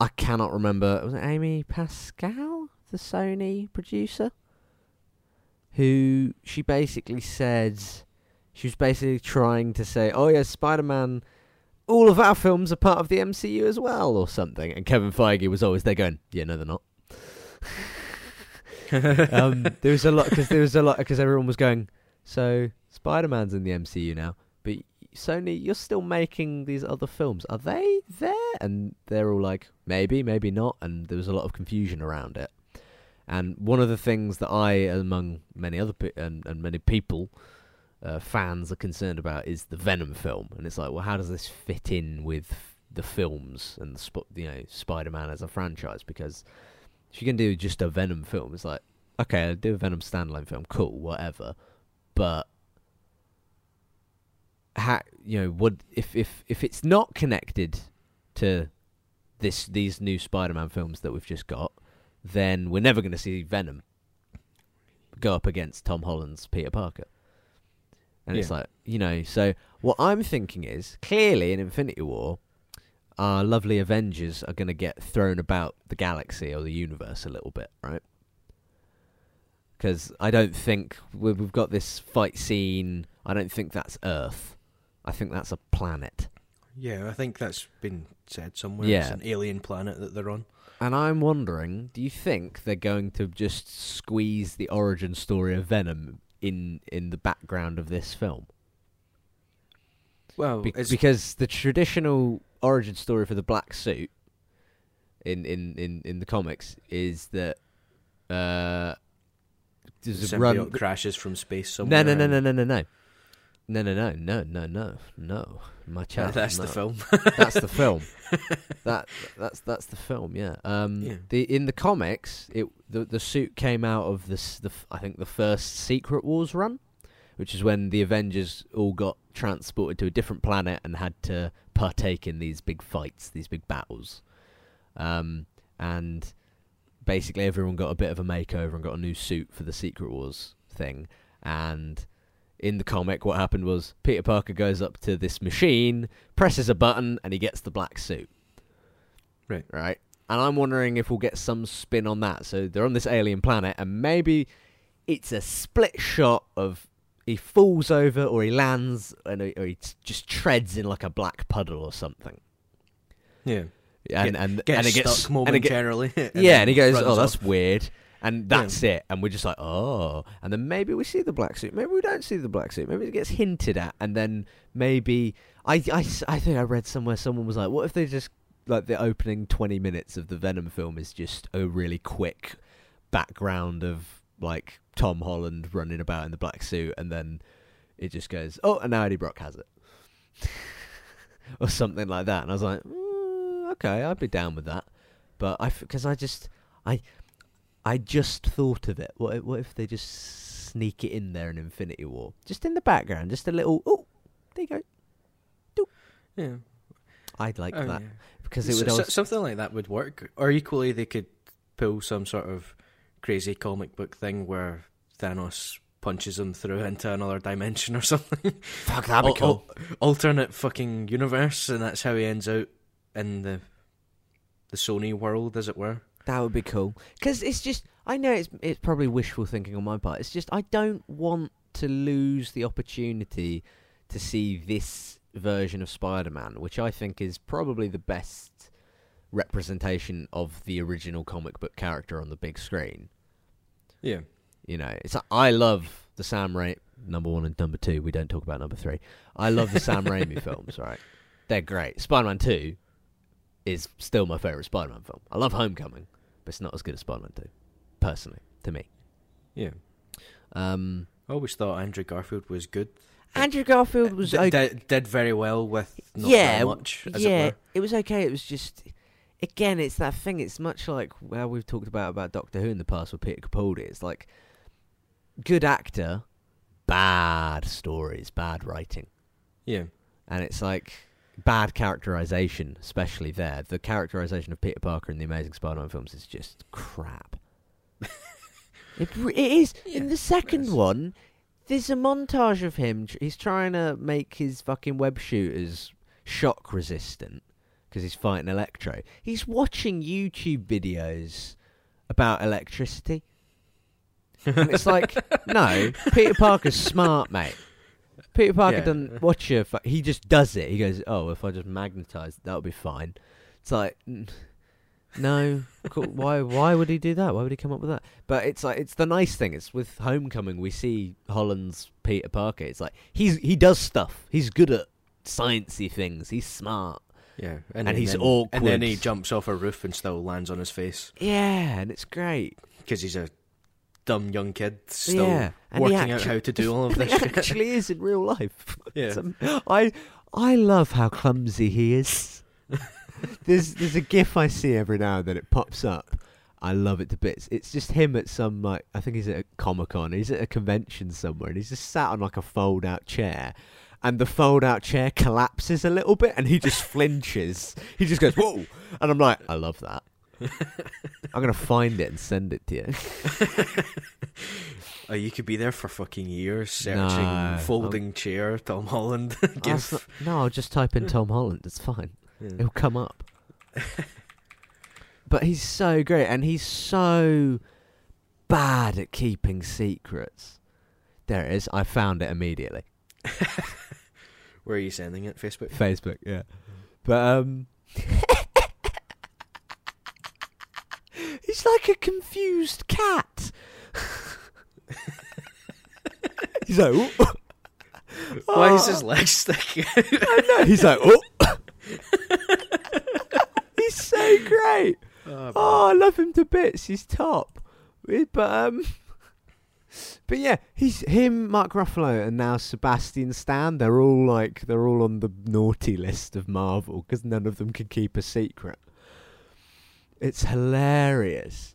I cannot remember. Was it Amy Pascal, the Sony producer? who she basically said she was basically trying to say, "Oh yeah, Spider-Man." All of our films are part of the MCU as well, or something. And Kevin Feige was always there going, "Yeah, no, they're not." (laughs) um, there was a lot because there was a lot because everyone was going. So Spider Man's in the MCU now, but Sony, you're still making these other films. Are they there? And they're all like, maybe, maybe not. And there was a lot of confusion around it. And one of the things that I, among many other pe- and, and many people, uh, fans are concerned about is the Venom film. And it's like, well, how does this fit in with the films and the you know Spider-Man as a franchise? Because you can do just a Venom film, it's like, okay, I'll do a Venom standalone film, cool, whatever. But how you know what if if if it's not connected to this these new Spider-Man films that we've just got, then we're never going to see Venom go up against Tom Holland's Peter Parker. And it's like, you know, so what I'm thinking is clearly in Infinity War, our lovely Avengers are going to get thrown about the galaxy or the universe a little bit, right? Because I don't think we- we've got this fight scene. I don't think that's Earth. I think that's a planet. Yeah, I think that's been said somewhere. Yeah. It's an alien planet that they're on. And I'm wondering, do you think they're going to just squeeze the origin story of Venom in in the background of this film? Well, Be- because the traditional origin story for the black suit in in in, in the comics is that uh, run crashes from space somewhere. No, no, no, no, no, no, no. No, no, no, no, no, no, no. My child. No, that's no. the film. that's the film. (laughs) That that's that's the film. Yeah. Um. Yeah. The in the comics, it the the suit came out of this the I think the first Secret Wars run, which is when the Avengers all got transported to a different planet and had to partake in these big fights, these big battles. Um. And basically, everyone got a bit of a makeover and got a new suit for the Secret Wars thing. And in the comic, what happened was Peter Parker goes up to this machine, presses a button, and he gets the black suit. Right. Right. And I'm wondering if we'll get some spin on that. So they're on this alien planet, and maybe it's a split shot of he falls over or he lands and he, or he just treads in like a black puddle or something. Yeah. And and Gets and it gets stuck and it get- (laughs) and yeah, and he goes, "Oh, that's off. weird," and that's it. And we're just like, "Oh," and then maybe we see the black suit, maybe we don't see the black suit, maybe it gets hinted at, and then maybe I I I think I read somewhere someone was like, "What if they just like the opening twenty minutes of the Venom film is just a really quick background of like Tom Holland running about in the black suit, and then it just goes, oh, and now Eddie Brock has it." (laughs) or something like that, and I was like, mm, "Okay, I'd be down with that." But I, because I just, I, I just thought of it. What, if- what if they just sneak it in there in Infinity War, just in the background, just a little. Oh, there you go. Yeah. I'd like Oh, that yeah. because it would. so- also, something like that would work. Or equally, they could pull some sort of crazy comic book thing where Thanos punches him through into another dimension or (laughs) something. fuck, that'd be cool. al- alternate fucking universe, and that's how he ends out in the the Sony world, as it were. That would be cool. Because it's just, I know it's it's probably wishful thinking on my part. It's just I don't want to lose the opportunity to see this version of Spider-Man, which I think is probably the best representation of the original comic book character on the big screen. Yeah. You know, it's I love the Sam Raimi number one and number two. We don't talk about number three. I love the Sam Raimi (laughs) films. Right, they're great. Spider-Man Two is still my favorite Spider-Man film. I love Homecoming, but it's not as good as Spider-Man Two, personally, to me. Yeah. Um, I always thought Andrew Garfield was good. Andrew Garfield was D- okay. did, did very well with not yeah, that much, as yeah, it it was okay. It was just, again, it's that thing. It's much like how we've talked about about Doctor Who in the past with Peter Capaldi. It's like good actor, bad stories, bad writing. Yeah. and it's like bad characterization, especially there. The characterization of Peter Parker in the Amazing Spider-Man films is just crap. (laughs) it, it is. in the second one, there's a montage of him. He's trying to make his fucking web shooters shock resistant because he's fighting Electro. He's watching YouTube videos about electricity. And it's like, (laughs) no, Peter Parker's smart, mate. Peter Parker Yeah. doesn't watch a. Fu- he just does it. He goes, "Oh, if I just magnetize, that'll be fine." It's like, no, cool. why? Why would he do that? Why would he come up with that? But it's like, it's the nice thing. It's with Homecoming, we see Holland's Peter Parker. It's like he's he does stuff. He's good at sciencey things. He's smart. Yeah, And then- he's then- awkward. And then he jumps off a roof and still lands on his face Yeah, and it's great. because he's a dumb young kid still yeah, and working out how to do all of (laughs) this he actually is in real life. (laughs) Yeah. It's um, I I love how clumsy he is. (laughs) there's there's a gif I see every now and then it pops up. I love it to bits. It's just him at some like I think he's at a Comic Con. He's at a convention somewhere and he's just sat on like a fold out chair. And the fold out chair collapses a little bit and he just (laughs) flinches. He just goes, Whoa and I'm like, I love that. I'm gonna find it and send it to you. (laughs) Oh, you could be there for fucking years searching No, folding chair Tom Holland (laughs) no, I'll just type in Tom Holland. It's fine. Yeah. It'll come up. but he's so great, and he's so bad at keeping secrets. There it is. I found it immediately. Where are you sending it? Facebook. Facebook, yeah. But um, he's like a confused cat. (laughs) he's like. Why is his leg sticking? I know. He's like, oh. (laughs) he's so great. Oh, Oh, I love him to bits. He's top. But um, but yeah, he's him, Mark Ruffalo, and now Sebastian Stan. They're all like they're all on the naughty list of Marvel because none of them can keep a secret. It's hilarious.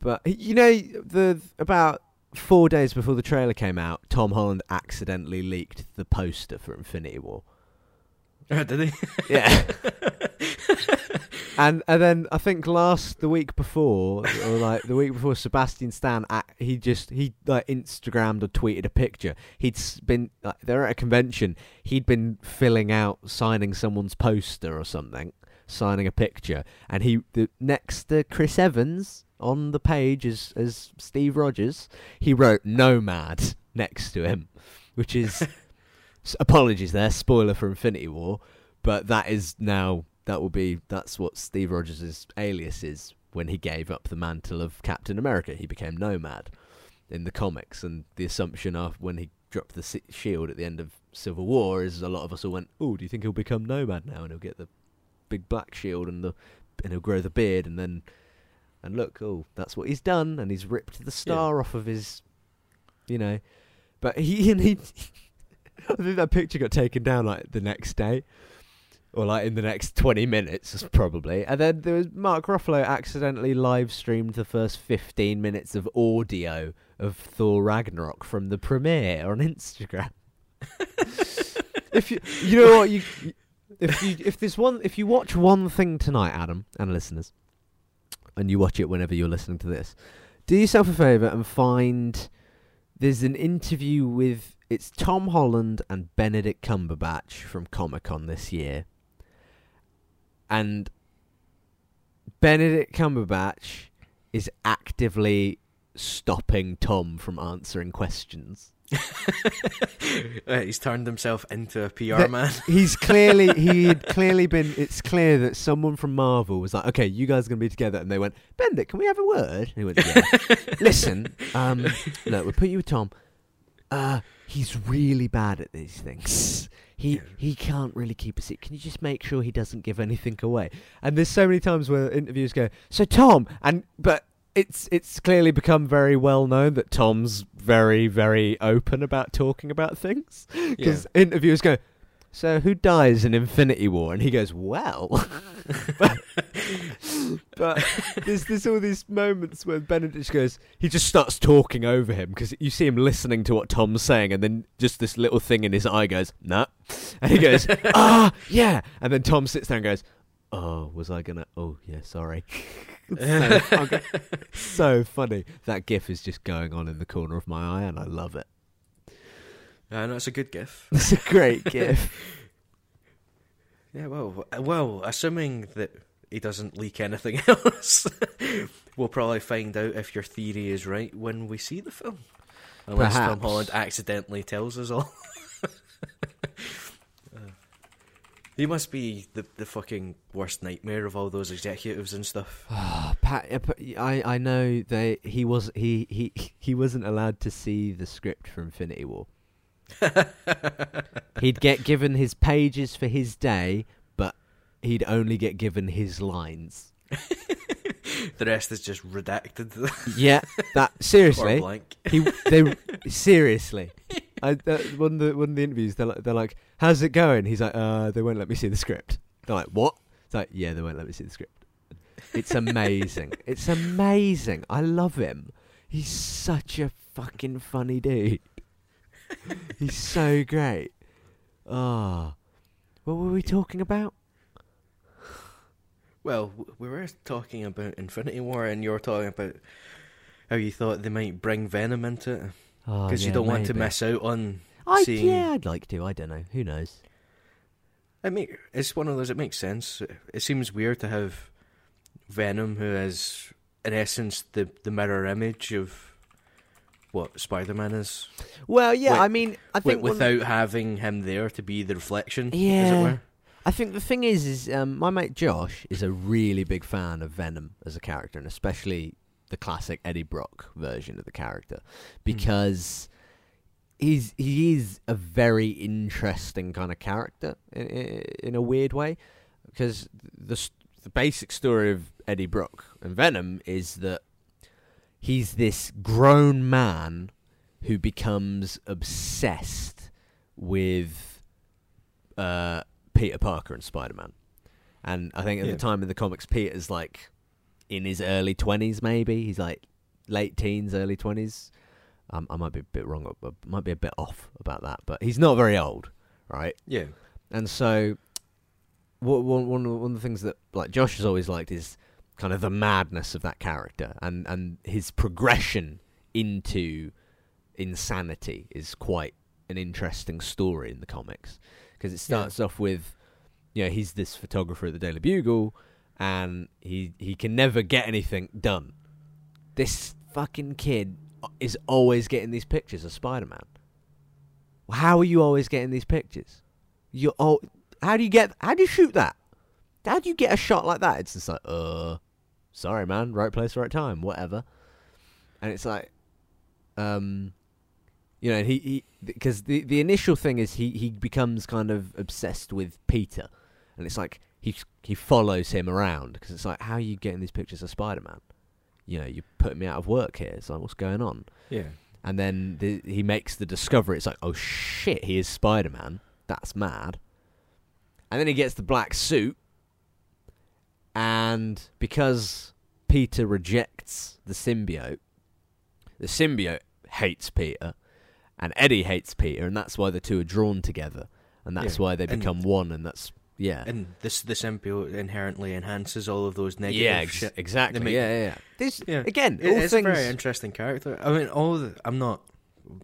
But you know the about four days before the trailer came out, Tom Holland accidentally leaked the poster for Infinity War. Oh, did he? Yeah. (laughs) and and then I think last the week before or like the week before Sebastian Stan uh, he just he like Instagrammed or tweeted a picture. He'd been like, they're at a convention. He'd been filling out signing someone's poster or something, signing a picture, and he the next to Chris Evans on the page as as Steve Rogers, he wrote Nomad next to him, which is (laughs) apologies there, spoiler for Infinity War, but that is now that will be that's what Steve Rogers' alias is when he gave up the mantle of Captain America. He became Nomad in the comics, and the assumption of when he dropped the shield at the end of Civil War is a lot of us all went, "Oh, do you think he'll become Nomad now and he'll get the big black shield and the and he'll grow the beard and then and look, oh, that's what he's done, and he's ripped the star off of his, you know." But he and (laughs) he, I think that picture got taken down like the next day, or like in the next twenty minutes probably. And then there was Mark Ruffalo accidentally live streamed the first fifteen minutes of audio of Thor Ragnarok from the premiere on Instagram. (laughs) if you, you know what you, if you, if there's one, if you watch one thing tonight, Adam and listeners, and you watch it whenever you're listening to this, do yourself a favour and find. There's an interview with it's Tom Holland and Benedict Cumberbatch from Comic Con this year, and Benedict Cumberbatch is actively stopping Tom from answering questions. (laughs) He's turned himself into a PR That- man. (laughs) He's clearly (laughs) he had clearly been. It's clear that someone from Marvel was like, "Okay, you guys are gonna be together," and they went, "Benedict, can we have a word?" And he went, "Yeah." Listen, um, look, we'll put you with Tom. Uh, he's really bad at these things. He he can't really keep a secret. Can you just make sure he doesn't give anything away? And there's so many times where interviews go, "So Tom," and but it's it's clearly become very well known that Tom's very very open about talking about things because interviewers go, "So who dies in Infinity War?" And he goes, "Well." (laughs) but, but there's there's all these moments where Benedict goes, he just starts talking over him because you see him listening to what Tom's saying, and then just this little thing in his eye goes, "Nah," and he goes, (laughs) "Ah, yeah," and then Tom sits down and goes, "Oh, was I gonna? Oh, yeah, sorry." (laughs) so, so funny. That gif is just going on in the corner of my eye, and I love it. I know it's a good gif. (laughs) It's a great (laughs) gif. Yeah, well, well, assuming that he doesn't leak anything (laughs) else. we'll probably find out if your theory is right when we see the film. Unless Tom Perhaps. Holland accidentally tells us all. Uh, he must be the the fucking worst nightmare of all those executives and stuff. Ah, Pat, uh, I I know they he was he he he wasn't allowed to see the script for Infinity War. (laughs) He'd get given his pages for his day, but he'd only get given his lines. (laughs) the rest is just redacted (laughs) Yeah, that seriously. blank. He they seriously. I that, one of the one of the interviews they're like, they're like, "How's it going?" He's like, "Uh, they won't let me see the script." They're like, "What?" It's like, "Yeah, they won't let me see the script." It's amazing. it's amazing. I love him. He's such a fucking funny dude. He's so great. Ah, what were we talking about? Well, we were talking about Infinity War, and you were talking about how you thought they might bring Venom into it Oh, because you don't want to miss out on I, seeing. yeah, I'd like to. I don't know. Who knows? It make, it's one of those. It makes sense. It seems weird to have Venom, who is in essence the the mirror image of what Spider Man is, Well, yeah. Wait, I mean, I think one- without having him there to be the reflection. as it Yeah. were. I think the thing is, is um, my mate Josh is a really big fan of Venom as a character, and especially the classic Eddie Brock version of the character, because he's he is a very interesting kind of character in, in a weird way. Because the the basic story of Eddie Brock and Venom is that he's this grown man who becomes obsessed with uh, Peter Parker and Spider Man. And I think at Yeah. the time in the comics, Peter's like in his early 20s, maybe. He's like late teens, early 20s. Um, I might be a bit wrong, but might be a bit off about that. But he's not very old, right? Yeah, And so, one, one, one of the things that like Josh has always liked is kind of the madness of that character and, and his progression into insanity is quite an interesting story in the comics because it starts off with you know he's this photographer at the Daily Bugle and he he can never get anything done. This fucking kid is always getting these pictures of Spider-Man. How are you always getting these pictures? You oh, how do you get? How do you shoot that? How do you get a shot like that? It's just like, uh, sorry, man, right place, right time, whatever. And it's like, um, you know, he he because the the initial thing is he he becomes kind of obsessed with Peter, and it's like he he follows him around because it's like, how are you getting these pictures of Spider Man? You know, you're putting me out of work here. It's like, what's going on? yeah. And then the, he makes the discovery. It's like, oh shit, he is Spider Man. That's mad. And then he gets the black suit, and because Peter rejects the symbiote, the symbiote hates Peter, and Eddie hates Peter, and that's why the two are drawn together, and that's Yeah, why they and- become one, and that's yeah, And this the symbiote inherently enhances all of those negative yeah, ex- shit. exactly, make- yeah, yeah, yeah. This Yeah. again, It- all it's things. a very interesting character. I mean, all the, I'm not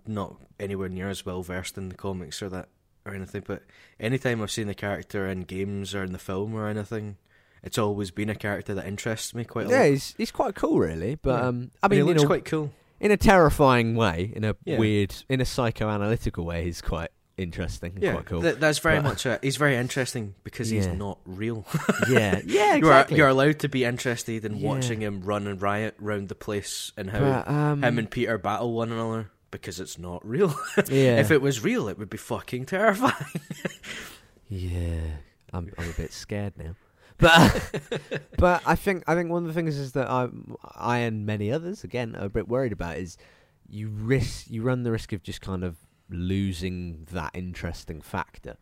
not anywhere near as well versed in the comics or that or anything, but anytime I've seen the character in games or in the film or anything, it's always been a character that interests me quite a yeah, lot. he's he's quite cool, really. But Yeah. um, I And he mean, you looks know, quite cool. in a terrifying way, in a Yeah. weird, in a psychoanalytical way, he's quite interesting, and Yeah, quite cool. th- that's very But- much. A, he's very interesting because he's not real. (laughs) yeah, yeah, (laughs) You are exactly. you're allowed to be interested in Yeah. watching him run and riot round the place and how But, um, him and Peter battle one another because it's not real. (laughs) yeah, If it was real, it would be fucking terrifying. yeah, I'm I'm a bit scared now. But (laughs) but I think I think one of the things is that I I and many others again are a bit worried about is you risk you run the risk of just kind of losing that interesting factor.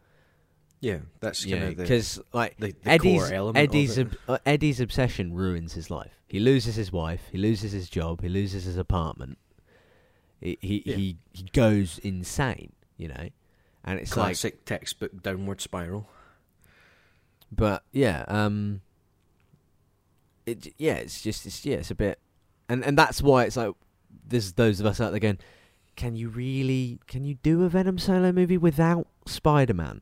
Yeah, that's kind of because like the, the Eddie's core element Eddie's ob- uh, Eddie's obsession ruins his life. He loses his wife. He loses his job. He loses his apartment. He he Yeah. he, he goes insane. You know, and it's like, Classic textbook downward spiral. But yeah, um, it yeah, it's just it's yeah, it's a bit, and and that's why it's like there's those of us out there going, can you really can you do a Venom solo movie without Spider Man?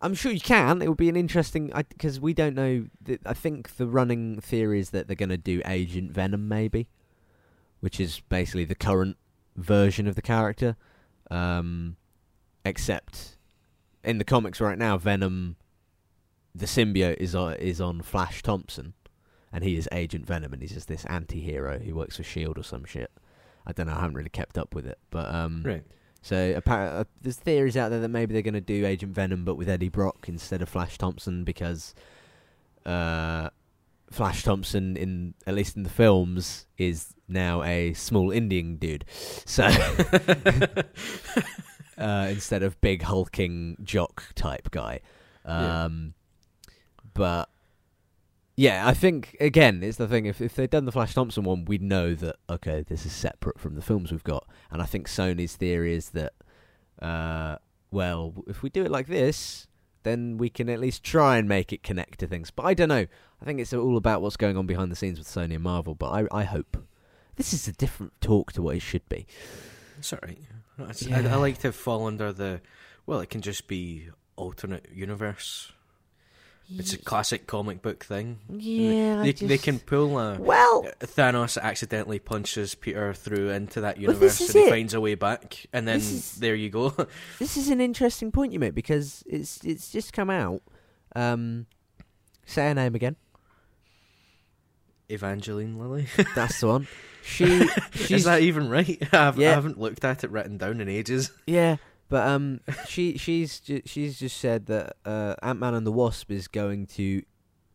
I'm sure you can. It would be an interesting because we don't know. th- I think the running theory is that they're going to do Agent Venom, maybe, which is basically the current version of the character, um, except in the comics right now, Venom, the symbiote is on, is on Flash Thompson, and he is Agent Venom, and he's just this anti-hero who works for Shield or some shit. I don't know. I haven't really kept up with it, but um, Right. so apparently, uh, there's theories out there that maybe they're going to do Agent Venom, but with Eddie Brock instead of Flash Thompson, because uh, Flash Thompson, in at least in the films, is now a small Indian dude. So (laughs) (laughs) uh, instead of big hulking jock type guy, um, but. Yeah, I think again, it's the thing. If if they'd done the Flash Thompson one, we'd know that okay, this is separate from the films we've got. And I think Sony's theory is that, uh, well, if we do it like this, then we can at least try and make it connect to things. But I don't know. I think it's all about what's going on behind the scenes with Sony and Marvel. But I, I hope this is a different talk to what it should be. It's alright. It's- I, I like to fall under the. Well, it can just be alternate universe. It's a classic comic book thing. yeah. They, I they can pull a. Well, Thanos accidentally punches Peter through into that universe and he it. finds a way back, and then is- there you go. (laughs) this is an interesting point you make because it's it's just come out. Um, say her name again. Evangeline Lilly. (laughs) That's the one. She she's Is that even right? (laughs) I've, Yeah. I haven't looked at it written down in ages. Yeah, but um, she she's ju- she's just said that uh, Ant Man and the Wasp is going to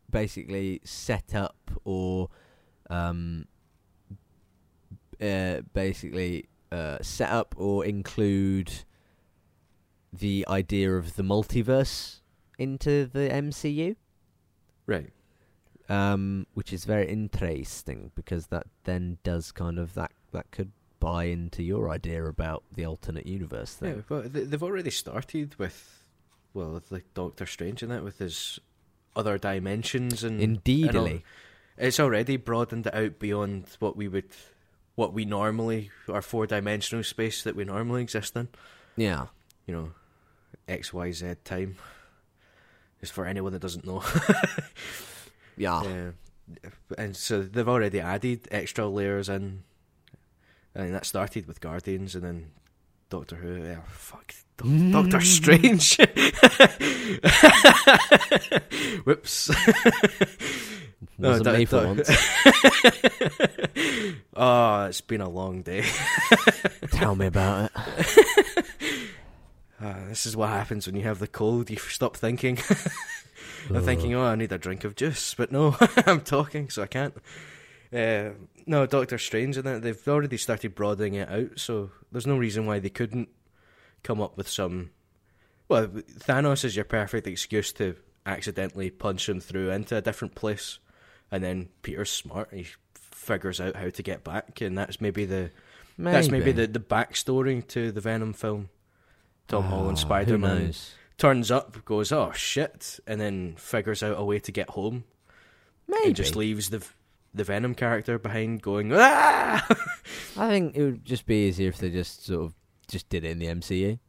basically set up or um, uh, basically uh, set up or include the idea of the multiverse into the MCU, Right. um, which is very interesting because that then does kind of that that could buy into your idea about the alternate universe thing. Yeah, they- they've already started with, well, with like Doctor Strange in it with his other dimensions and Indeedly. it's already broadened it out beyond what we would, what we normally our four dimensional space that we normally exist in. Yeah. You know, X Y Z time. is for anyone that doesn't know. (laughs) Yeah. Yeah. And so they've already added extra layers in. And that started with Guardians and then Doctor Who. Yeah, fuck. Doc- (laughs) Doctor Strange. (laughs) Whoops. No, Wasn't that- me for once. oh, (laughs) it's been a long day. Tell me about it. Ah, this is what happens when you have the cold. You stop thinking. I'm thinking, oh, I need a drink of juice, but no, I'm talking, so I can't. Uh, no, Doctor Strange and that they've already started broadening it out, so there's no reason why they couldn't come up with some. Well, Thanos is your perfect excuse to accidentally punch him through into a different place, and then Peter's smart; he figures out how to get back, and that's maybe the Maybe. that's maybe the the backstory to the Venom film. Tom Holland, Oh, Spider Who Man turns up, goes, "Oh shit," and then figures out a way to get home, Maybe. and just leaves the the Venom character behind, going, "Ah!" (laughs) I think it would just be easier if they just sort of just did it in the MCU.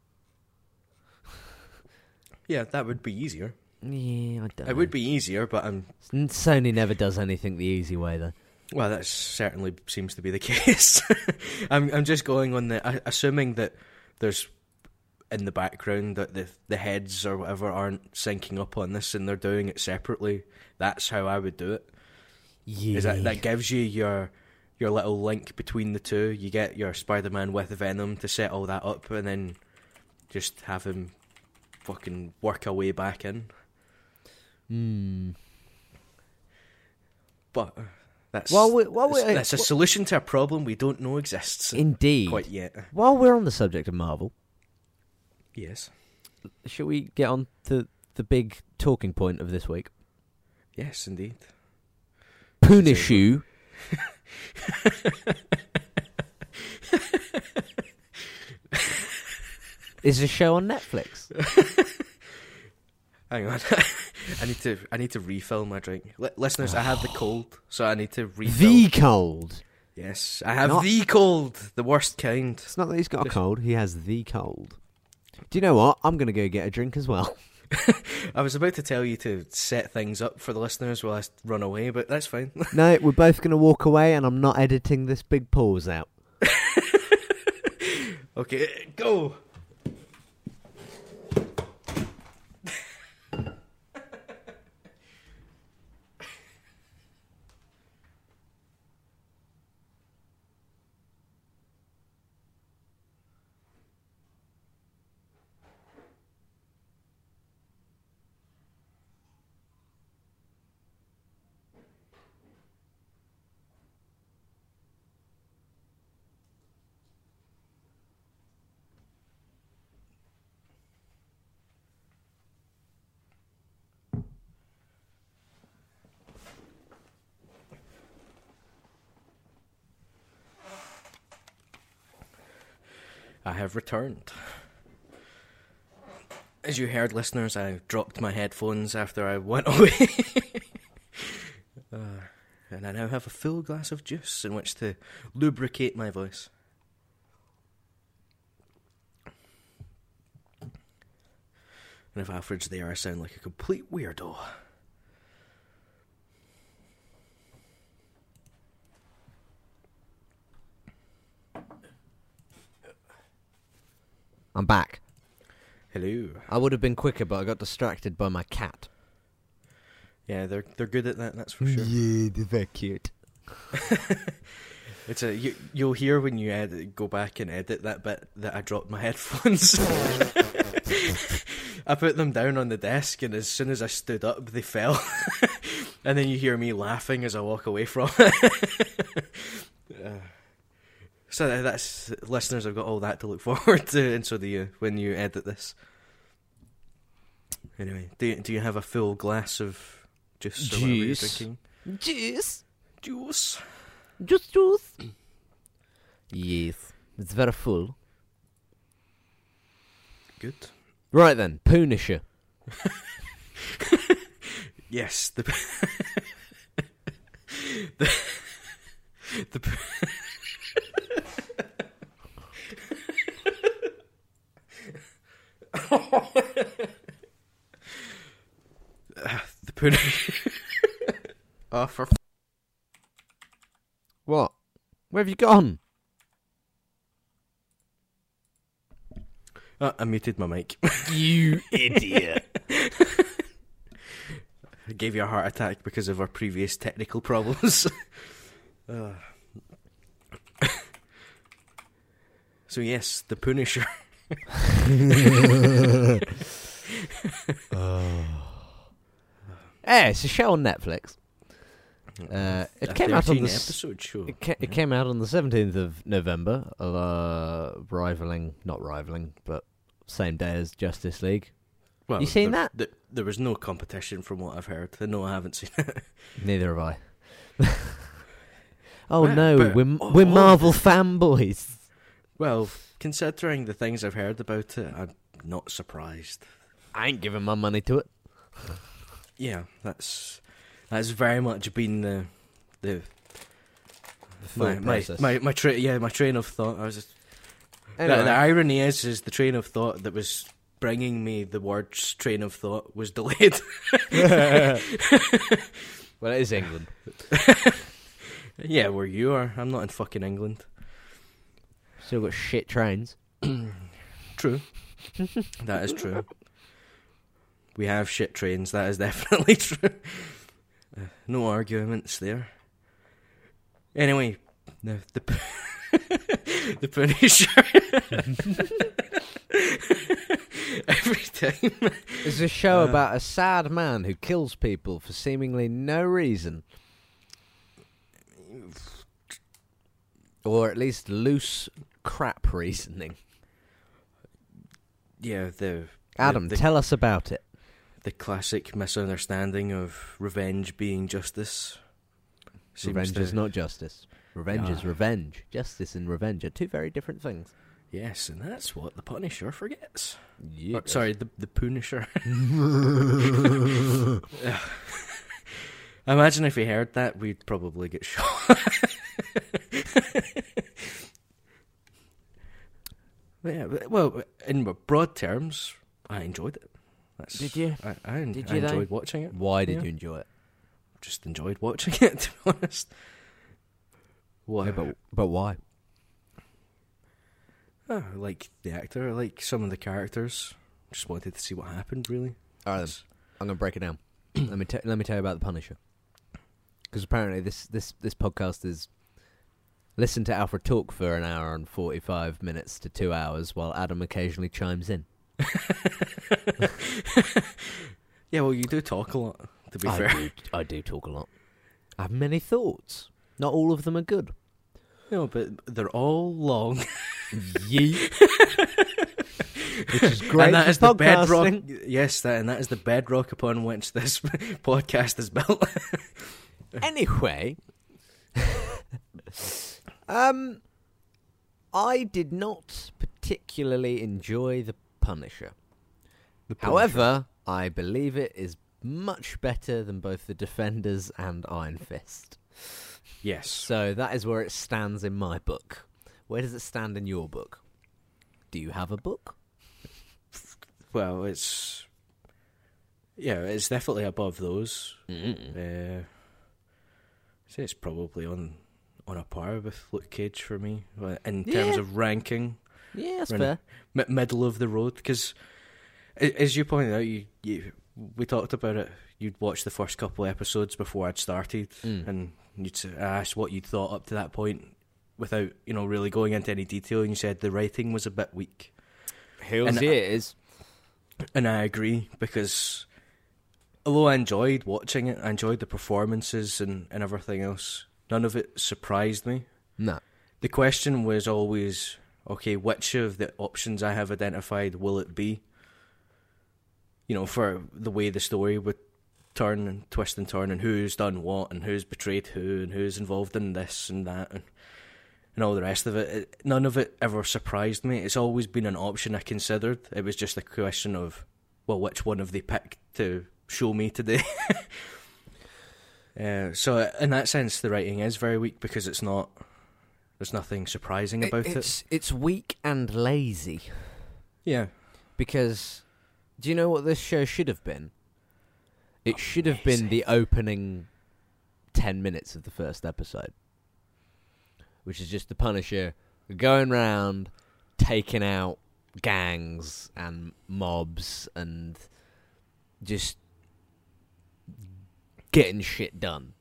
yeah, that would be easier. Yeah, I don't. It would be easier, but I'm. Sony never does anything the easy way though. well. That certainly seems to be the (laughs) case. I'm I'm just going on the assuming that there's in the background that the the heads or whatever aren't syncing up on this and they're doing it separately. That's how I would do it. Yeah. is that that gives you your your little link between the two. You get your Spider-Man with Venom to set all that up, and then just have him fucking work a way back in. Hmm. But that's While we- that's, we- that's a solution to a problem we don't know exists Indeed. quite yet. While we're on the subject of Marvel, Yes, shall we get on to the big talking point of this week? yes, indeed. Punishu. is a show on Netflix. (laughs) Hang on, (laughs) I need to I need to refill my drink. Li- listeners, I have the cold, so I need to refill. The cold. yes, I have Not- the cold, the worst kind. It's not that he's got a cold, he has the cold. Do you know what? I'm going to go get a drink as well. (laughs) (laughs) I was about to tell you to set things up for the listeners while I run away, but that's fine. (laughs) no, we're both going to walk away, and I'm not editing this big pause out. (laughs) okay, go. I have returned. As you heard, listeners, I dropped my headphones after I went (laughs) away. uh, and I now have a full glass of juice in which to lubricate my voice. And if Alfred's there, I sound like a complete weirdo. I'm back. Hello. I would have been quicker, but I got distracted by my cat. Yeah, they're they're good at that. That's for sure. Yeah, they're cute. (laughs) It's a you, you'll hear when you edit, go back and edit that bit that I dropped my (laughs) headphones. (laughs) I put them down on the desk, and as soon as I stood up, they fell. and then you hear me laughing as I walk away from it. Uh, so that's listeners have got all that to look (laughs) forward to, and so do you when you edit this. Anyway, do you, do you have a full glass of juice or whatever you're Juice. drinking? Juice. Juice. Juice, juice. yes, it's very full. Good. Right then, Punisher. (laughs) Yes, the (laughs) the the Ah, (laughs) the pudding. (laughs) oh, for f- What? Where have you gone? oh, I muted my mic. You (laughs) idiot. I gave you a heart attack because of our previous technical problems. Ah. so yes, the Punisher. (laughs) Eh, it's a show on Netflix. Uh, it A came out on the episode show. It, ca- it came out on the 17th of November, uh, rivaling, not rivaling, but same day as Justice League. Well, You seen there, that? There, there was no competition from what I've heard. No, I haven't seen it. (laughs) Neither have I. (laughs) oh Well, no, but- we're, oh, we're oh. Marvel fanboys. Well, considering the things I've heard about it, I'm not surprised. I ain't giving my money to it. Yeah, that's that's very much been the the my, my, my my tra- yeah my train of thought. I was just, the, the irony is is the train of thought that was bringing me the words train of thought was delayed. (laughs) well, it is England. (laughs) yeah, where you are, I'm not in fucking England. Still got shit trains. (coughs) True. (laughs) that is true. We have shit trains. That is (laughs) definitely true. Uh, no arguments there. Anyway, the the, (laughs) the Punisher. Every time. It's a show Uh, about a sad man who kills people for seemingly no reason. Or at least loose crap reasoning. Yeah, the Adam, the, tell us about it. the classic misunderstanding of revenge being justice. Revenge to- is not justice. Revenge is revenge. Justice and revenge are two very different things. Yes, and that's what the Punisher forgets. Yeah. Oh, or, sorry, the the Punisher. I (laughs) (laughs) imagine if he heard that, we'd probably get shot. (laughs) yeah, well, in broad terms, I enjoyed it. That's, Did you? I, I, Did I you, though? enjoyed watching it. Why did Yeah. you enjoy it? Just enjoyed watching (laughs) it. To be honest. Why? Yeah, but but why? Ah, I like the actor. I like some of the characters. Just wanted to see what happened. Really. All right, then. I'm gonna break it down. (clears throat) let me t- let me tell you about the Punisher. Because apparently this this this podcast is listen to Alfred talk for an hour and forty five minutes to two hours, while Adam occasionally chimes in. (laughs) yeah, well, you do talk a lot. To be I fair, do, I do talk a lot. I have many thoughts. Not all of them are good. no, but they're all long. Yeet. Which is (laughs) great. and that is the bedrock. Yes, that and that is the bedrock upon which this (laughs) podcast is built. Anyway, um, I did not particularly enjoy the Punisher. The However, I believe it is much better than both the Defenders and Iron Fist. yes, So that is where it stands in my book. Where does it stand in your book? Do you have a book? well, it's yeah, it's definitely above those. Mm. Uh, I'd say it's probably on on a par with Luke Cage for me in terms Yeah. of ranking, Yeah, that's fair. mi- middle of the road. Because as you pointed out, you, you we talked about it. You'd watched the first couple of episodes before I'd started, Mm. and you'd I asked what you'd thought up to that point, without you know really going into any detail. And you said the writing was a bit weak. Hills And- it is. And I agree because although I enjoyed watching it, I enjoyed the performances and, and everything else, none of it surprised me. No. The question was always okay, which of the options I have identified will it be? You know, for the way the story would turn and twist and turn, and who's done what, and who's betrayed who, and who's involved in this and that, and, and all the rest of it. it. None of it ever surprised me. It's always been an option I considered. It was just a question of, well, which one have they picked to show me today? (laughs) uh, so, in that sense, the writing is very weak because it's not. There's nothing surprising about it. it's it's weak and lazy Yeah. because do you know what this show should have been? It should have been the opening ten minutes of the first episode, which is just the Punisher going round taking out gangs and mobs and just getting shit done.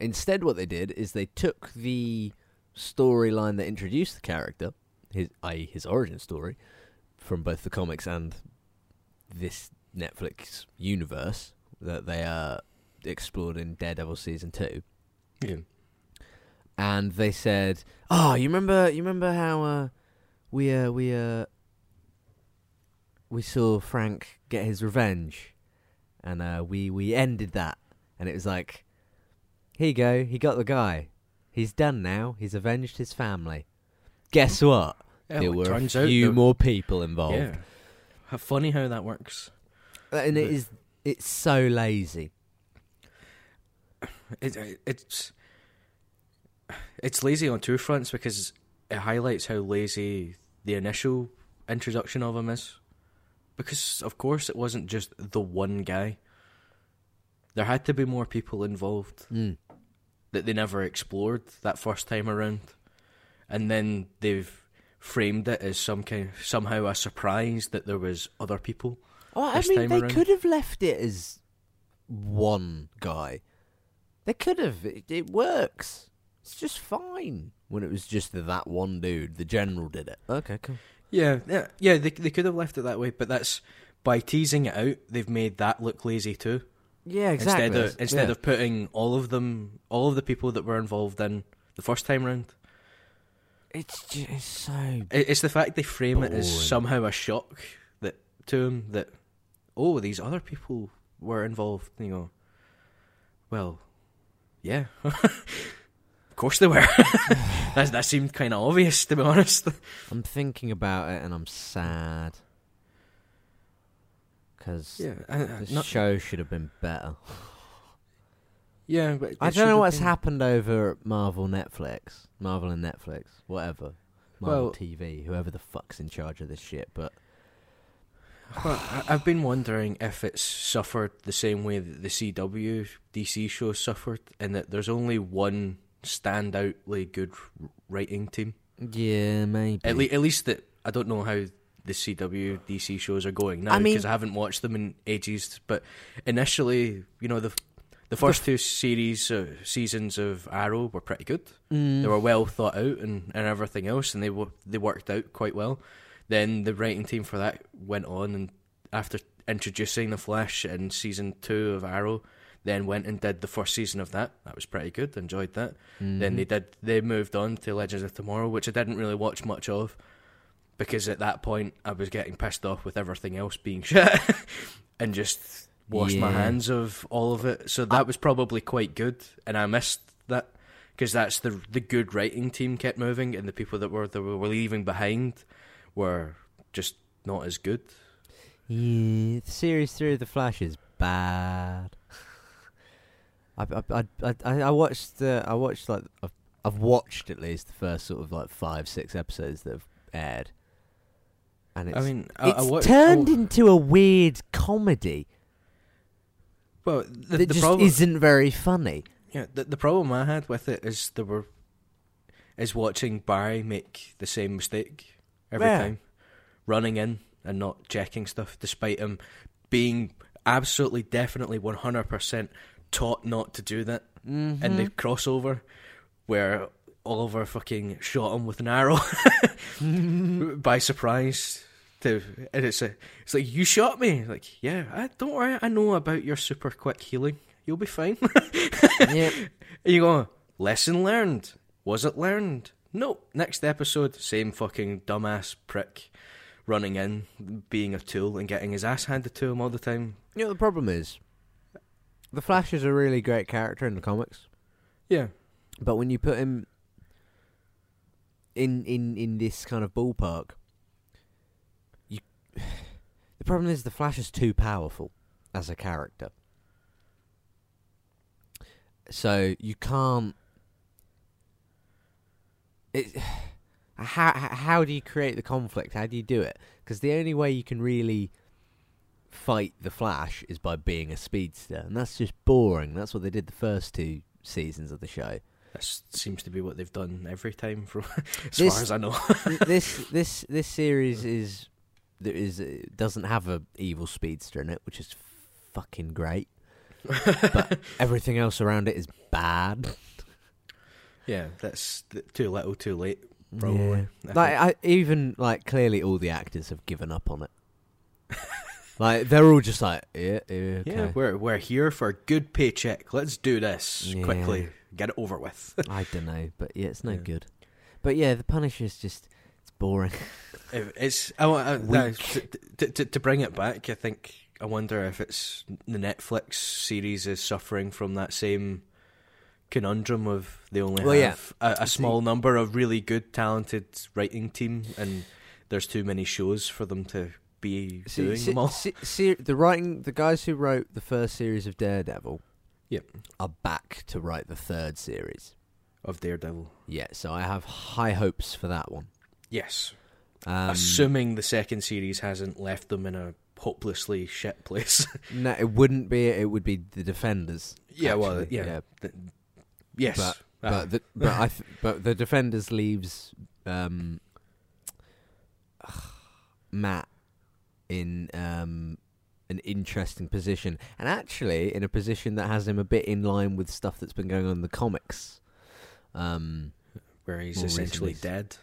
Instead, what they did is they took the storyline that introduced the character, his i.e. his origin story, from both the comics and this Netflix universe that they uh, explored in Daredevil season two, Yeah. and they said, "Oh, you remember? You remember how uh, we uh, we uh, we saw Frank get his revenge, and uh, we we ended that, and it was like, here you go, he got the guy, he's done now, he's avenged his family. Guess what? Yeah, there were a out few more people involved, Yeah. How funny how that works. and it But- is it's so lazy. (sighs) It, it, it's it's lazy on two fronts because it highlights how lazy the initial introduction of him is. Because of course it wasn't just the one guy. There had to be more people involved Mm. that they never explored that first time around, and then they've framed it as some kind of, somehow a surprise that there was other people. Oh, I mean, time they around. could have left it as one guy. They could have. It, it works. It's just fine when it was just that one dude. The general did it. Okay, cool. Yeah, yeah, yeah. They they could have left it that way, but that's by teasing it out. They've made that look lazy too. Yeah, exactly. Instead of instead Yeah. of putting all of them, all of the people that were involved in the first time round. it's just it's so It's the fact they frame it as somehow a shock that to him that oh these other people were involved. You know, well, yeah, (laughs) of course they were. (laughs) that that seemed kind of obvious to be honest. I'm thinking about it and I'm sad because Yeah, not- show should have been better. yeah. But I don't know what's been- happened over at Marvel Netflix, Marvel and Netflix, whatever, Marvel Well- TV, whoever the fuck's in charge of this shit. But Well, I've been wondering if it's suffered the same way that the CW DC shows suffered, in that there's only one standoutly good writing team. Yeah, maybe. At, le- at least that I don't know how the CW DC shows are going now I mean- because I haven't watched them in ages. But initially, you know the the first two series uh, seasons of Arrow were pretty good. Mm. They were well thought out and, and everything else, and they were they worked out quite well. Then the writing team for that went on, and after introducing the Flash in season two of Arrow, then went and did the first season of that. That was pretty good. Enjoyed that. Mm-hmm. Then they did. They moved on to Legends of Tomorrow, which I didn't really watch much of, because at that point I was getting pissed off with everything else being (laughs) shit, and just washed my hands of all of it. So that was probably quite good, and I missed that because that's the the good writing team kept moving, and the people that were that were leaving behind were just not as good. Yeah, the series three of the Flash is bad. I I I I, I watched the I watched like I've, I've watched at least the first sort of like five six episodes that have aired, and it's I mean, I, it's I wa- turned oh, into a weird comedy well, the, that the just problem, isn't very funny. Yeah, the, the problem I had with it is there were is watching Barry make the same mistake every Yeah. time, running in and not checking stuff, despite him being absolutely, definitely, one hundred percent taught not to do that. Mm-hmm. In the crossover, where Oliver fucking shot him with an arrow (laughs) by surprise. To, and it's a, it's like you shot me. Like, yeah, I, don't worry. I know about your super quick healing. You'll be fine. (laughs) yeah, And you go, lesson learned. Was it learned? No. Next episode, same fucking dumbass prick running in, being a tool and getting his ass handed to him all the time. you know the problem is, the Flash is a really great character in the comics. Yeah. But when you put him in in in this kind of ballpark, you (sighs) the problem is the Flash is too powerful as a character. So you can't. It, (sighs) how how do you create the conflict? How do you do it? Because the only way you can really fight the Flash is by being a speedster, and that's just boring. That's what they did the first two seasons of the show. That seems to be what they've done every time, from (laughs) as This- far as I know. (laughs) this this this series is there is uh, doesn't have a evil speedster in it, which is fucking great. but (laughs) everything else around it is bad. yeah, that's too little, too late. Probably. I Like I, even like clearly all the actors have given up on it. Like they're all just like yeah yeah okay. Yeah, we're we're here for a good paycheck. Let's do this Yeah. quickly. Get it over with. (laughs) I don't know, but yeah, it's no Yeah. good. But yeah, the Punisher's just it's boring. If it's I, wa- I, no, to, to to bring it back. I think I wonder if it's the Netflix series is suffering from that same conundrum of they only Well, yeah. have a, a small number of really good, talented writing team, and there's too many shows for them to be See- doing see- them all. see- the writing, the guys who wrote the first series of Daredevil, Yep. are back to write the third series. Of Daredevil, Yeah, so I have high hopes for that one. yes. Um, Assuming the second series hasn't left them in a hopelessly shit place. (laughs) no, it wouldn't be. It would be the Defenders. yeah, well, actually, yeah. Th- yes, But Ah. but the, but I th- but the Defenders leaves um, (sighs) Matt in um, an interesting position, and actually in a position that has him a bit in line with stuff that's been going on in the comics. Um, where he's essentially recently. dead.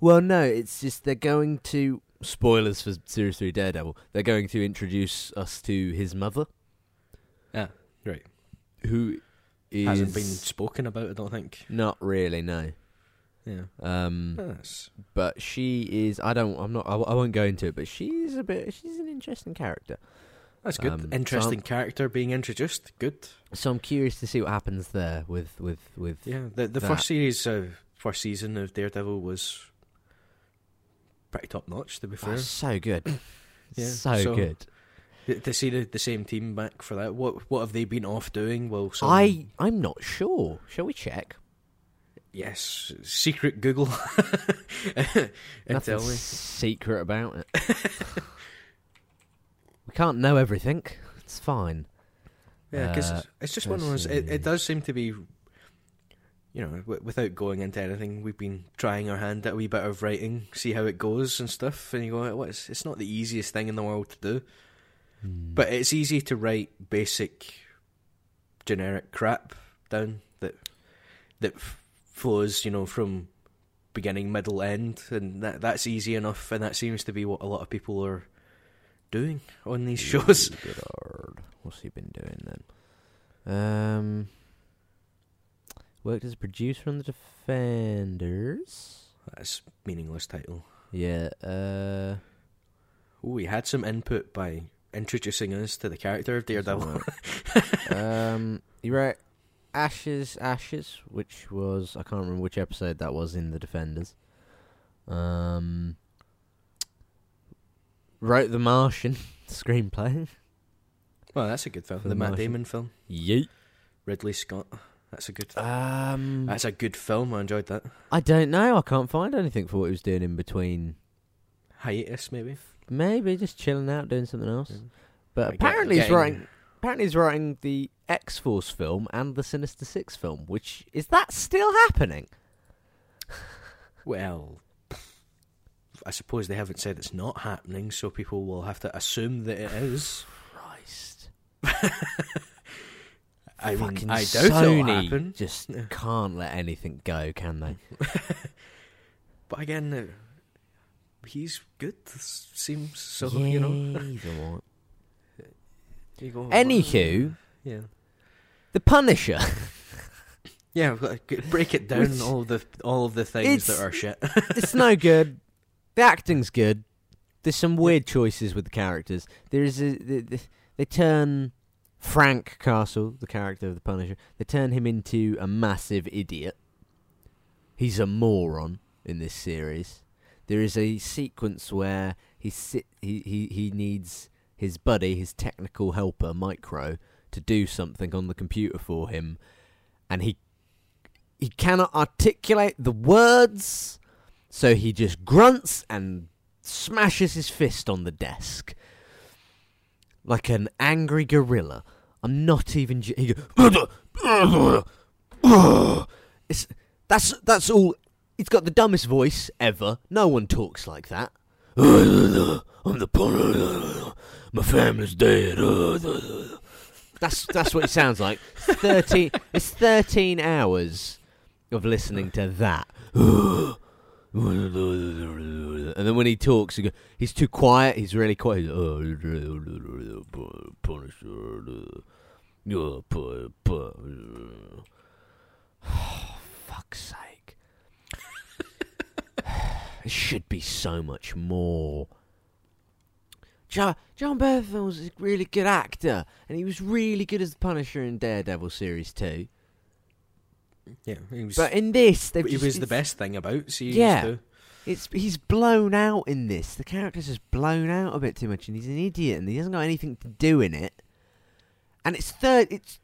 well, no, it's just they're going to spoilers for Series Three Daredevil. They're going to introduce us to his mother, Yeah, right. who is Hasn't been spoken about, I don't think. not really no. Yeah. Um, Yes. but she is. I don't. I'm not. I, I won't go into it. But she's a bit. She's an interesting character. That's good. Um, Interesting I'm- character being introduced. Good. So I'm curious to see what happens there with with with. Yeah. The the That. first series of first season of Daredevil was pretty top notch. To be fair, so good. (coughs) Yeah, so, so- good. to to see the, the same team back for that. What what have they been off doing? Well, some, I I'm not sure. Shall we check? Yes, secret Google (laughs) Nothing secret about it. (laughs) We can't know everything. It's fine. Yeah, because Uh, it's just one of those. It, it does seem to be, you know, w- without going into anything, we've been trying our hand at a wee bit of writing, see how it goes and stuff. And you go, well, it's, it's not the easiest thing in the world to do, Hmm. but it's easy to write basic, generic crap down that that flows, you know, from beginning, middle, end, and that that's easy enough. And that seems to be what a lot of people are doing on these shows. (laughs) Hard. What's he been doing then? Um, worked as a producer on the Defenders. That's meaningless title. Yeah. Uh, Ooh, we had some input by introducing us to the character of Daredevil. (laughs) um, you wrote Ashes, Ashes, which was I can't remember which episode that was in the Defenders. Um, wrote The Martian (laughs) screenplay. Well, that's a good film. The the Matt Martian. Damon film. Yeet. Ridley Scott. That's a good. Um, That's a good film. I enjoyed that. I don't know. I can't find anything for what he was doing in between. Hiatus, maybe. Maybe just chilling out, doing something else. Yeah. But Like, apparently get- he's writing. Apparently he's writing the X Force film and the Sinister Six film. Which is that still happening? (laughs) Well, I suppose they haven't said it's not happening, so people will have to assume that it is. Christ. (laughs) I mean, Fucking I doubt Sony happen. just can't let anything go, can they? (laughs) But again, uh, he's good. Seems so. You know. Yeah. You go, Anywho, Yeah. The Punisher. (laughs) Yeah, but g- break it down all the all of the things that are shit. (laughs) it's no good. The acting's good. There's some weird choices with the characters. There's a the, the, they turn Frank Castle, the character of the Punisher, they turn him into a massive idiot. He's a moron in this series. There is a sequence where he sit he, he, he needs his buddy, his technical helper, Micro, to do something on the computer for him, and he he cannot articulate the words, so he just grunts and smashes his fist on the desk like an angry gorilla. I'm not even. He goes, (laughs) it's that's that's all. He's got the dumbest voice ever. No one talks like that. (laughs) I'm the. My family's dead. (laughs) That's that's what it sounds like. Thirteen. It's thirteen hours of listening to that. And then when he talks, he go, he's too quiet. He's really quiet. Oh, Fuck's sake. (sighs) it should be so much more. Jon, Jon Bernthal a really good actor, and he was really good as the Punisher in Daredevil series two. yeah, he was. But in this, he just, was the best thing about series Yeah. two. It's he's blown out in this. The character's just blown out a bit too much, and he's an idiot, and he hasn't got anything to do in it. And it's third. It's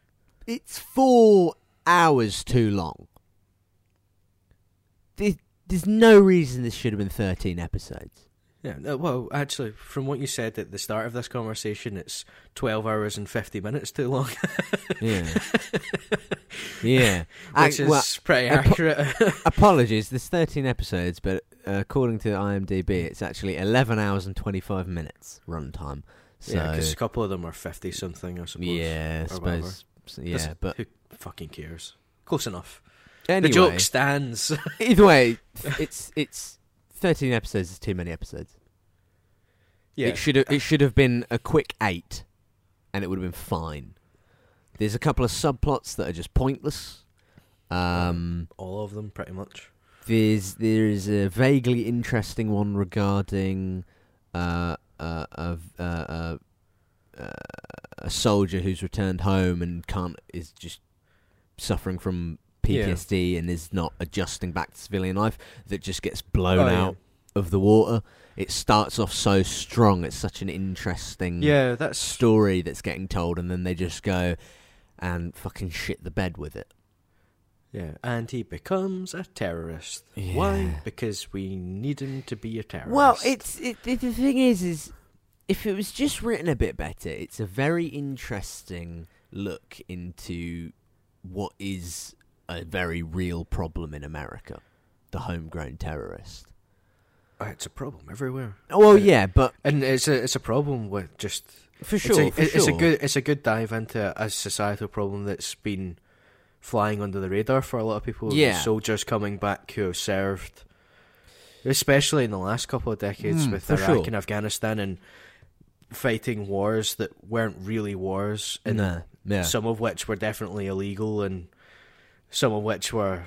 it's four hours too long. There's no reason this should have been thirteen episodes. Yeah, well, actually, from what you said at the start of this conversation, it's 12 hours and 50 minutes too long, (laughs) Yeah, (laughs) yeah. which I- is pretty apo- accurate. (laughs) apologies. There's thirteen episodes, but uh, according to IMDb, it's actually eleven hours and twenty five minutes runtime. So yeah, because a couple of them are 50 something, I suppose. Yeah, I suppose. so, yeah, but Who fucking cares? Close enough. anyway, The joke stands. either way, it's it's thirteen episodes is too many episodes. yeah. It should have it should have been a quick eight, and it would have been fine. There's a couple of subplots that are just pointless. Um, All of them, pretty much. there's there's a vaguely interesting one regarding uh, uh, of, uh, uh, uh, a soldier who's returned home and can't is just suffering from Yeah. PTSD and is not adjusting back to civilian life that just gets blown Oh, yeah. out of the water. It starts off so strong. It's such an interesting Yeah, that story that's getting told, and then they just go and fucking shit the bed with it. Yeah, and he becomes a terrorist. Yeah. Why? Because we need him to be a terrorist. Well, it's it, it. The thing is, is if it was just written a bit better, it's a very interesting look into what is a very real problem in America, the homegrown terrorist. Uh, It's a problem everywhere, Well, yeah, but and it's a it's a problem with just for it's sure, a, for it's sure. a good it's a good dive into a societal problem that's been flying under the radar for a lot of people. Yeah. soldiers coming back who have served, especially in the last couple of decades Mm, with Iraq sure. and Afghanistan and fighting wars that weren't really wars, and Nah, yeah. some of which were definitely illegal, and some of which were,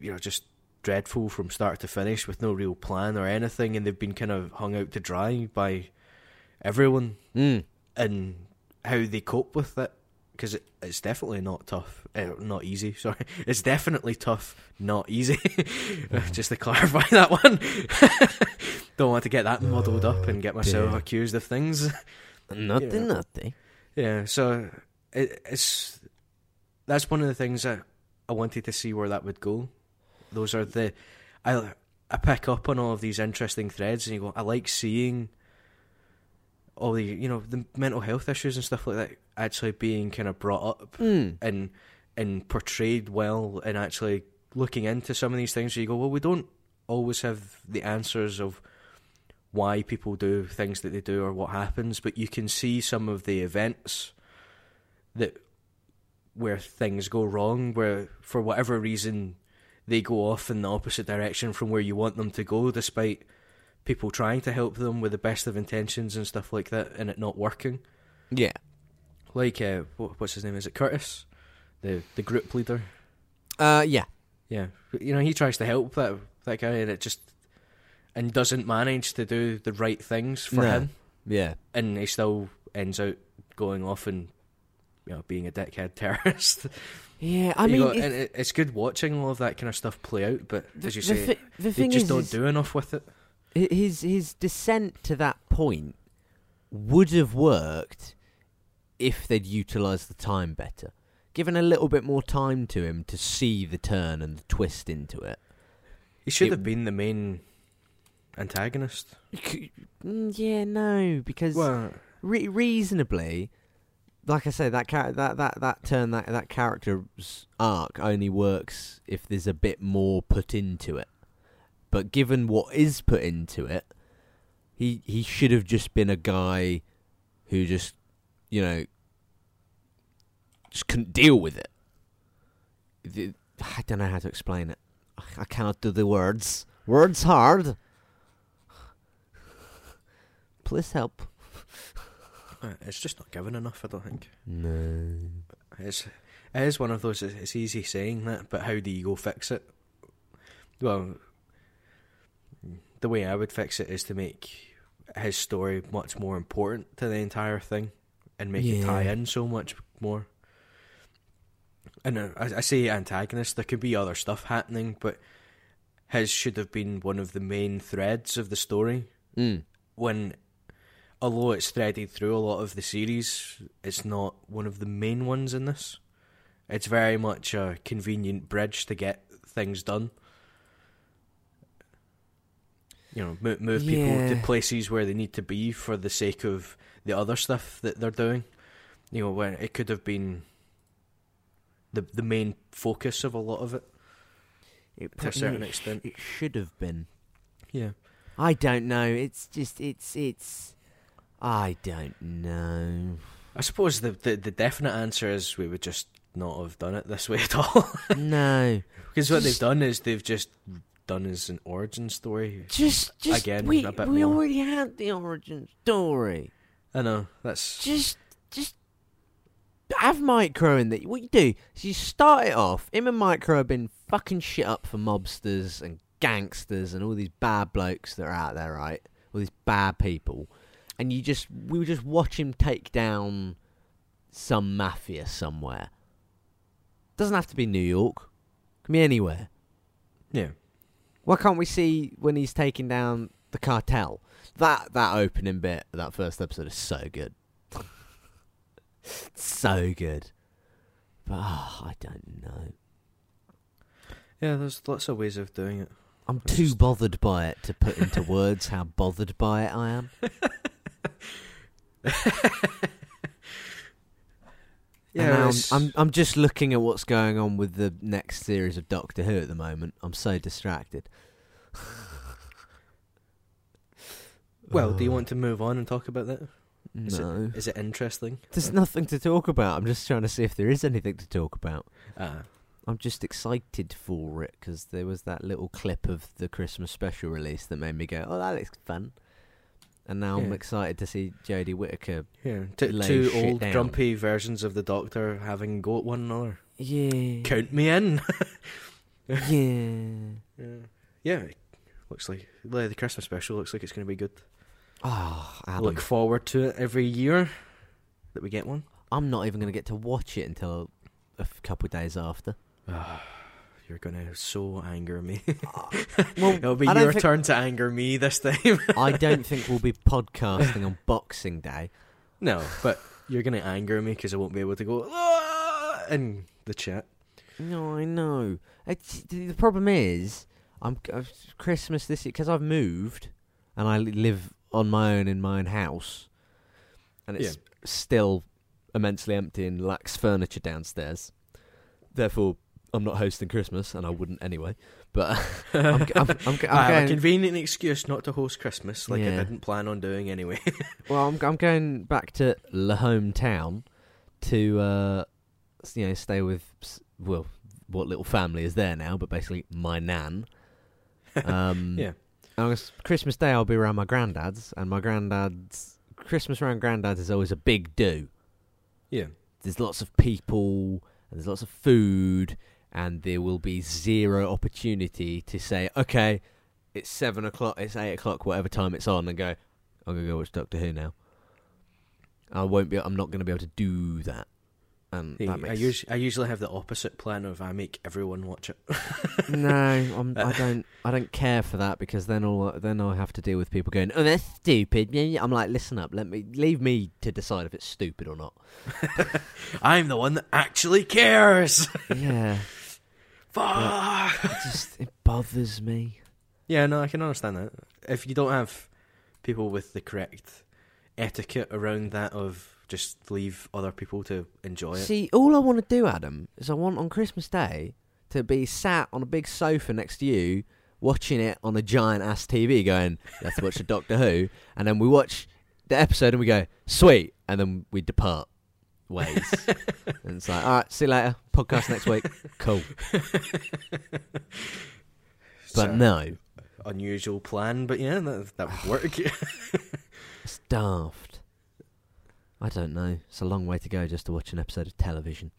you know, just dreadful from start to finish with no real plan or anything, and they've been kind of hung out to dry by everyone Mm. and how they cope with it because it, it's definitely not tough. Uh, not easy (laughs) sorry. It's definitely tough not easy. (laughs) Just to clarify that one. (laughs) Don't want to get that muddled up and get myself accused of things. Nothing, Yeah. nothing. yeah so it, it's that's one of the things that I wanted to see where that would go those are the I I pick up on all of these interesting threads and you go I like seeing all the you know the mental health issues and stuff like that actually being kind of brought up Mm. and and portrayed well and actually looking into some of these things you go well we don't always have the answers of why people do things that they do or what happens but you can see some of the events that where things go wrong where for whatever reason they go off in the opposite direction from where you want them to go despite people trying to help them with the best of intentions and stuff like that and it not working Yeah. like uh, what, what's his name is it Curtis the the group leader Uh, yeah. yeah you know he tries to help that that guy and it just and doesn't manage to do the right things for No. him Yeah. and he still ends out going off and you know being a dickhead (laughs) terrorist Yeah, I You mean, go- it's- and it, it's good watching all of that kind of stuff play out but as you the say thi- the they thing just is, don't is do enough with it his his descent to that point would have worked if they'd utilised the time better. Given a little bit more time to him to see the turn and the twist into it. he should It- have been the main antagonist Mm, Yeah, no, because well re- reasonably, like I say, that char- that that that turn that that character's arc only works if there's a bit more put into it. But given what is put into it, he he should have just been a guy who just, you know, just couldn't deal with it. The- I don't know how to explain it. I- I cannot do the words. Words hard. Please help. (laughs) uh, it's just not given enough I don't think No. It's it is one of those. It's easy saying that, but how do you go fix it? Well, the way I would fix it is to make his story much more important to the entire thing, and make it tie in so much more. And uh, I, I say antagonist. There could be other stuff happening, but his should have been one of the main threads of the story. Mm. When, although it's threaded through a lot of the series, it's not one of the main ones in this. It's very much a convenient bridge to get things done. You know, move, move people to places where they need to be for the sake of the other stuff that they're doing. You know, when it could have been the the main focus of a lot of it. It To a certain it extent. it should have been. Yeah. I don't know. It's just it's it's. I don't know. I suppose the, the the definite answer is we would just not have done it this way at all. (laughs) no, Because what they've done is they've just done as an origin story. just just Again, we we more. already had the origin story. I know that's Just just have Micro in that. What you do is you start it off. Him and Micro have been fucking shit up for mobsters and gangsters and all these bad blokes that are out there, right? All these bad people, and you just we would just watch him take down some mafia somewhere. Doesn't have to be New York. Can be anywhere. yeah. Why can't we see when he's taking down the cartel? That that opening bit, that first episode is so good. (laughs) so good. But oh, I don't know. Yeah, there's lots of ways of doing it. I'm too bothered by it to put into words how bothered by it I am. (laughs) (laughs) And I'm, I'm I'm just looking at what's going on with the next series of Doctor Who at the moment. I'm so distracted. (laughs) well. Do you want to move on and talk about that? Is No, it is it interesting? there's nothing to talk about. I'm just trying to see if there is anything to talk about. Ah, I'm just excited for it because there was that little clip of the Christmas special release that made me go, "Oh, that looks fun." And now I'm excited to see Jodie Whittaker. yeah. T- two old down. grumpy versions of the Doctor having go at one another. Yeah, Count me in. (laughs) yeah. yeah. yeah. Looks like the Christmas special looks like it's going to be good. Oh, Adam. Look forward to it every year that we get one. I'm not even going to get to watch it until a couple of days after. Ah. You're gonna so anger me. (laughs) (laughs) Well, It'll be your think- turn to anger me this time. (laughs) I don't think we'll be podcasting on Boxing Day. no, but you're gonna anger me because I won't be able to go "Ah," in the chat. No, I know. It's, the problem is, I'm uh, Christmas this year because I've moved and I live on my own in my own house, and it's still immensely empty and lacks furniture downstairs. Therefore, I'm not hosting Christmas, and I wouldn't anyway. But (laughs) I'm, I'm, I'm, I'm I have a convenient excuse not to host Christmas, like I Yeah. didn't plan on doing anyway. (laughs) Well, I'm I'm going back to the hometown to uh, s- you know stay with s- well what little family is there now, but basically my nan. (laughs) Um, yeah, and I Christmas Day I'll be around my granddad's, and my granddad's Christmas around granddad's is always a big do. yeah. There's lots of people and there's lots of food, and there will be zero opportunity to say, okay, it's seven o'clock, it's eight o'clock, whatever time it's on, and go, I'm gonna go watch Doctor Who now. I won't be. I'm not going to be able to do that. And See, that I, makes us- I usually have the opposite plan of I make everyone watch it. (laughs) no. I'm, I (laughs) don't. I don't care for that because then all then I have to deal with people going, "Oh, that's stupid." I'm like, listen up. Let me leave me to decide if it's stupid or not. (laughs) I'm the one that actually cares. yeah, Fuck. it just it bothers me. Yeah, no, I can understand that. If you don't have people with the correct etiquette around that of just leave other people to enjoy it. See, all I want to do, Adam, is I want on Christmas Day to be sat on a big sofa next to you, watching it on a giant ass TV, going, "Let's watch the Doctor Who," and then we watch the episode and we go, "Sweet," and then we depart ways. (laughs) and it's like, "All right, see you later. Podcast next week. (laughs) Cool." But So, no, unusual plan, but yeah, that that would work. (sighs) (laughs) it's daft. I don't know. It's a long way to go just to watch an episode of television.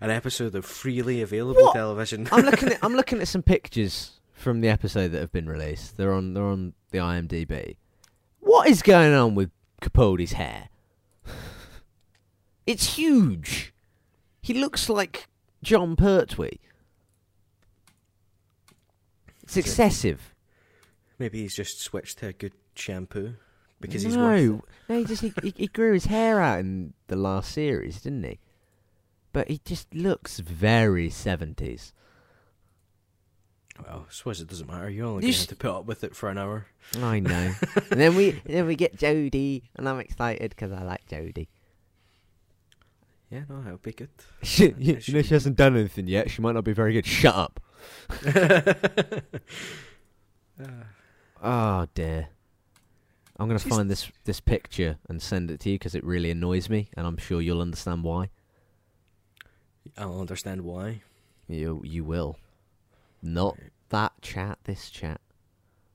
An episode of freely available What? television. I'm looking at I'm looking at some pictures from the episode that have been released. They're on they're on the IMDb. What is going on with Capaldi's hair? It's huge. He looks like Jon Pertwee. It's excessive. Maybe he's just switched to a good shampoo because he's no, no, he just he, he grew his hair out in the last series, didn't he? But he just looks very seventies. Well, I suppose it doesn't matter. You're only You going to have to put up with it for an hour. I know. (laughs) and then we then we get Jodie, and I'm excited because I like Jodie. Yeah, no, that'll be good. (laughs) She, you, It you know she hasn't done anything yet. She might not be very good. Shut up. (laughs) Oh dear. I'm gonna She's- find this this picture and send it to you because it really annoys me, and I'm sure you'll understand why. I'll understand why. You you will. Not that chat. This chat.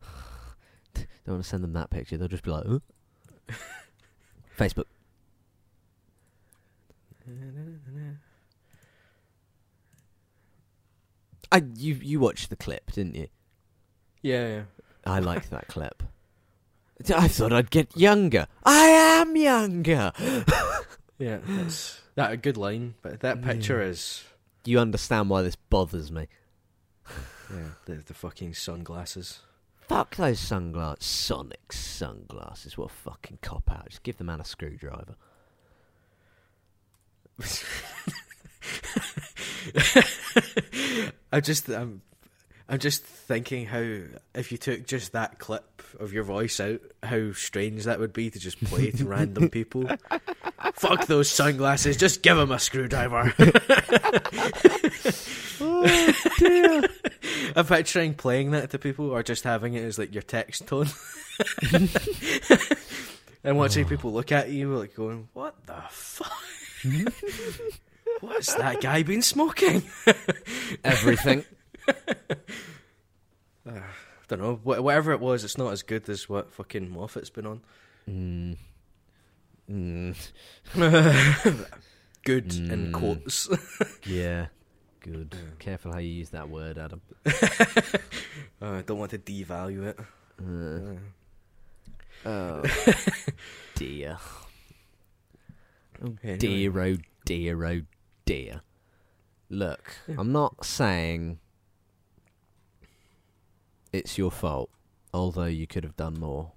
(sighs) Don't want to send them that picture. They'll just be like, huh? (laughs) Facebook. I you you watched the clip, didn't you? Yeah, yeah. I like that clip. (laughs) I thought I'd get younger. I am younger. (laughs) Yeah, that's that a good line, but that picture is You understand why this bothers me. Yeah, the the fucking sunglasses. Fuck those sunglasses. Sonic sunglasses. What a fucking cop out. Just give the man a screwdriver. (laughs) I just um, I'm just thinking how if you took just that clip of your voice out, how strange that would be to just play to (laughs) random people. Fuck those sunglasses! Just give him a screwdriver. oh dear. I'm picturing playing that to people or just having it as like your text tone. (laughs) and watching people look at you like going, What the fuck? Hmm? (laughs) What's that guy been smoking? Everything. I don't know. Wh- Whatever it was, it's not as good as what fucking Moffat's been on. Mm. Mm. (laughs) Good in Mm. quotes. (laughs) Yeah. Good. Careful how you use that word, Adam. (laughs) Uh, I don't want to devalue it. Uh, Uh, oh dear. Oh Anyway. dear, oh dear, oh dear. Look, Yeah. I'm not saying it's your fault, although you could have done more.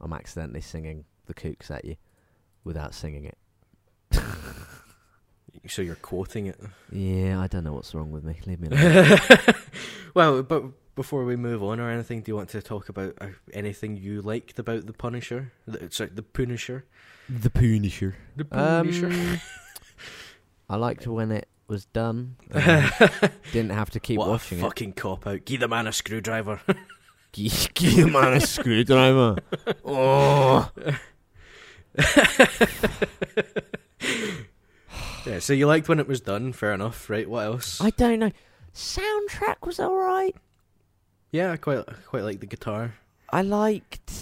I'm accidentally singing the kooks at you without singing it. (laughs) so you're quoting it. Yeah, I don't know what's wrong with me. Leave me (laughs) alone. well, but before we move on or anything, do you want to talk about uh, anything you liked about the Punisher? The, sorry, the Punisher. the Punisher. The Punisher. Um, (laughs) I liked when it was done. (laughs) Didn't have to keep what watching a fucking cop out! Give the man a screwdriver. (laughs) Give give the man a screwdriver. (laughs) Oh. yeah, so you liked when it was done. Fair enough, right? What else? I don't know. Soundtrack was alright. yeah, I quite quite like the guitar. I liked.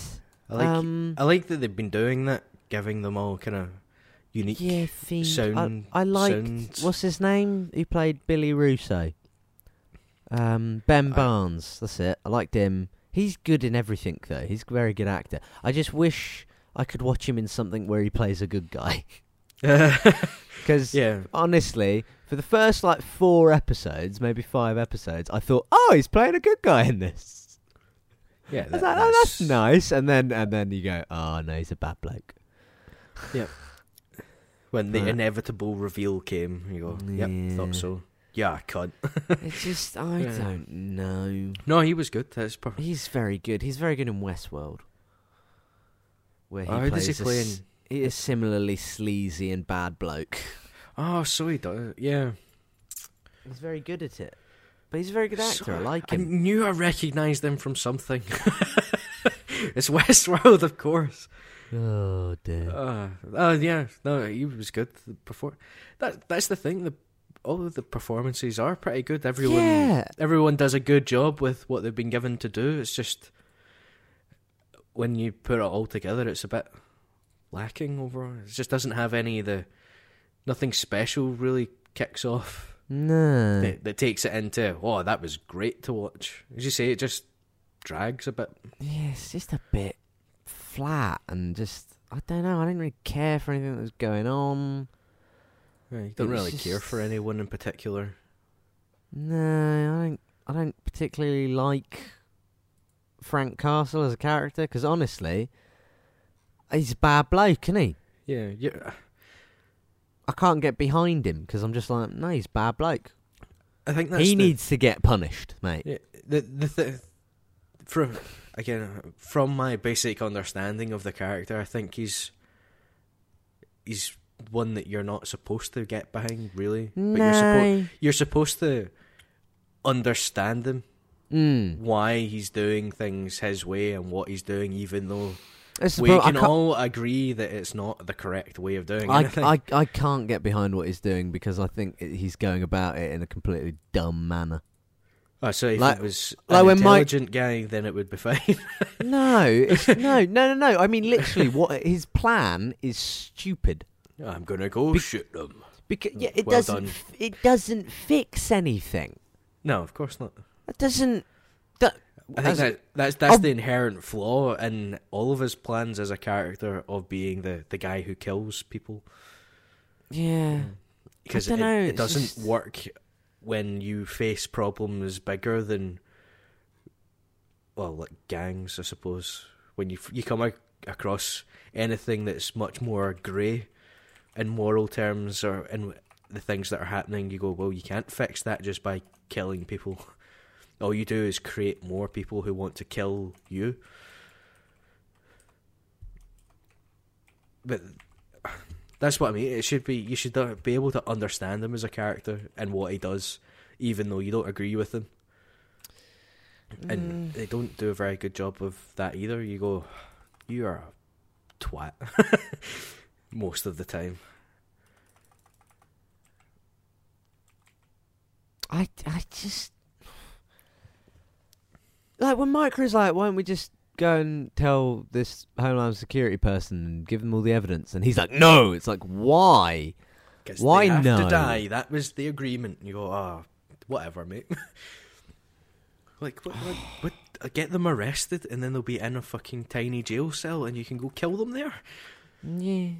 I like um, I like that they've been doing that, giving them all kind of unique yeah, sound. I, I liked. What's his name? Who played Billy Russo? Um, Ben I- Barnes. That's it. I liked him. He's good in everything, though. He's a very good actor. I just wish I could watch him in something where he plays a good guy. (laughs) Because yeah, honestly, for the first like four episodes, maybe five episodes, I thought, oh, he's playing a good guy in this. yeah. That- like, oh, that's nice. And then and then you go, oh no, he's a bad bloke. When the Right. inevitable reveal came, you go, "Yep, Yeah. thought so." Yeah, I cunt. (laughs) It's just I Yeah. don't know. No, he was good. That's perfect. He's very good. He's very good in Westworld, where he Oh, plays does he a play s- in? he is similarly sleazy and bad bloke. Oh, so he does. Yeah, He's very good at it. But he's a very good actor. So- I like him. I him. knew I recognised him from something. (laughs) it's Westworld, of course. Oh dear. Uh, oh yeah, no, he was good. Perfor- that that's the thing. The all of the performances are pretty good. Everyone, yeah. everyone does a good job with what they've been given to do. It's just when you put it all together, it's a bit lacking overall. It just doesn't have any of the nothing special really kicks off No. that, that takes it into. Oh, that was great to watch. As you say, it just drags a bit. Yeah, it's just a bit flat and just I don't know. I didn't really care for anything that was going on. Yeah, you don't really care for anyone in particular. No, I don't. I don't particularly like Frank Castle as a character because honestly, he's a bad bloke, isn't he? Yeah, yeah. Uh, I can't get behind him because I'm just like, no, he's a bad bloke. I think that's he the- needs to get punished, mate. Yeah, the the th- from again from my basic understanding of the character, I think he's he's one that you're not supposed to get behind, really. But you're supposed—you're supposed to understand him, Mm. why he's doing things his way and what he's doing, even though It's we can all agree that it's not the correct way of doing I, anything. I, I can't get behind what he's doing because I think he's going about it in a completely dumb manner. Oh, so if like- it was like an when Mike- intelligent guy, then it would be fine. (laughs) No, it's, no, no, no, no. I mean, literally, what his plan is stupid. I'm gonna go Be- shoot them. Because yeah, it Well doesn't. done. It doesn't fix anything. No, of course not. It doesn't. That, I think that that's that's the inherent flaw in all of his plans as a character of being the, the guy who kills people yeah. Mm. because it, it doesn't just- work when you face problems bigger than well like gangs I suppose when you you come ac- across anything that's much more grey in moral terms or in the things that are happening you go well you can't fix that just by killing people (laughs) all you do is create more people who want to kill you. But that's what I mean. It should be you should be able to understand him as a character and what he does, even though you don't agree with him. And Mm. they don't do a very good job of that either. You go, you are a twat (laughs) most of the time. I, I just like when Micro's like, why don't we just go and tell this Homeland Security person and give them all the evidence? And he's like, no. It's like, why? Why they have no? to die? That was the agreement. You go, ah, whatever, mate. (laughs) like, what, what, what? uh, Get them arrested, and then they'll be in a fucking tiny jail cell, and you can go kill them there. Yeah.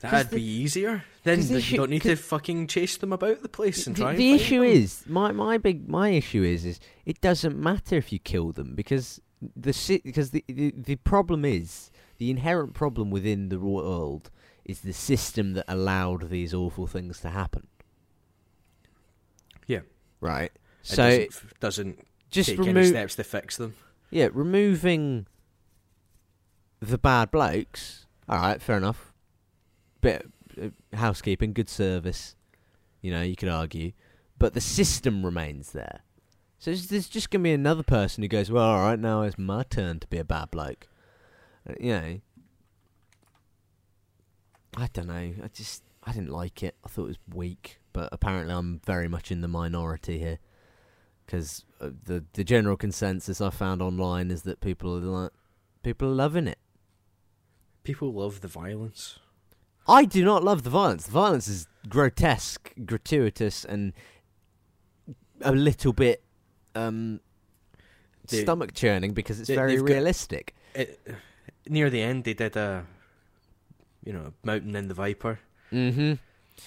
That'd the- be easier. Then the you don't need to fucking chase them about the place and the, try. and the find issue them. is my my big my issue is is it doesn't matter if you kill them because the si- because the, the the problem is the inherent problem within the world is the system that allowed these awful things to happen. Yeah. Right. It So doesn't, f- doesn't just take any steps to fix them. yeah removing the bad blokes. All right, fair enough. Bit uh, housekeeping, good service. You know, you could argue, but the system remains there. So there's, just gonna be another person who goes, "Well, all right, now it's my turn to be a bad bloke." Uh, You know, I don't know. I just I didn't like it. I thought it was weak, but apparently I'm very much in the minority here because uh, the the general consensus I found online is that people are like people are loving it. People love the violence. I do not love the violence. The violence is grotesque, gratuitous, and a little bit um, They- stomach churning because it's they- very they've got- realistic. It, near the end, they did a, you know, Mountain and the Viper. mm-hmm.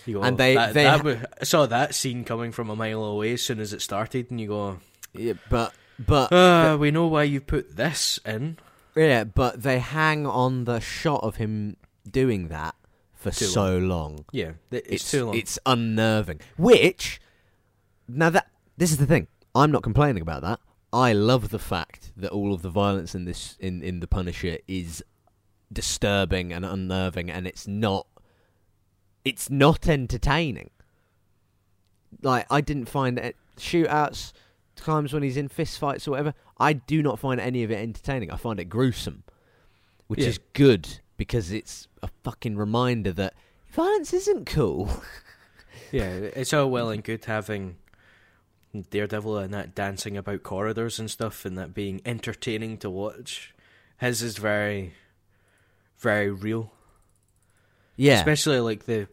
You go, And they- that, they that ha- wa- I saw that scene coming from a mile away as soon as it started, and you go, Yeah, but but uh, we know why you put this in. yeah, but they hang on the shot of him doing that for Too so long. Yeah, th- it's, too long. It's unnerving. Which now that this is the thing, I'm not complaining about that. I love the fact that all of the violence in this in in the Punisher is disturbing and unnerving, and it's not it's not entertaining. Like I didn't find it shootouts times when he's in fist fights or whatever. I do not find any of it entertaining. I find it gruesome, which Yeah. is good because it's a fucking reminder that violence isn't cool. (laughs) yeah, it's all well and good having Daredevil and that dancing about corridors and stuff, and that being entertaining to watch. His is very, very real. yeah. especially like the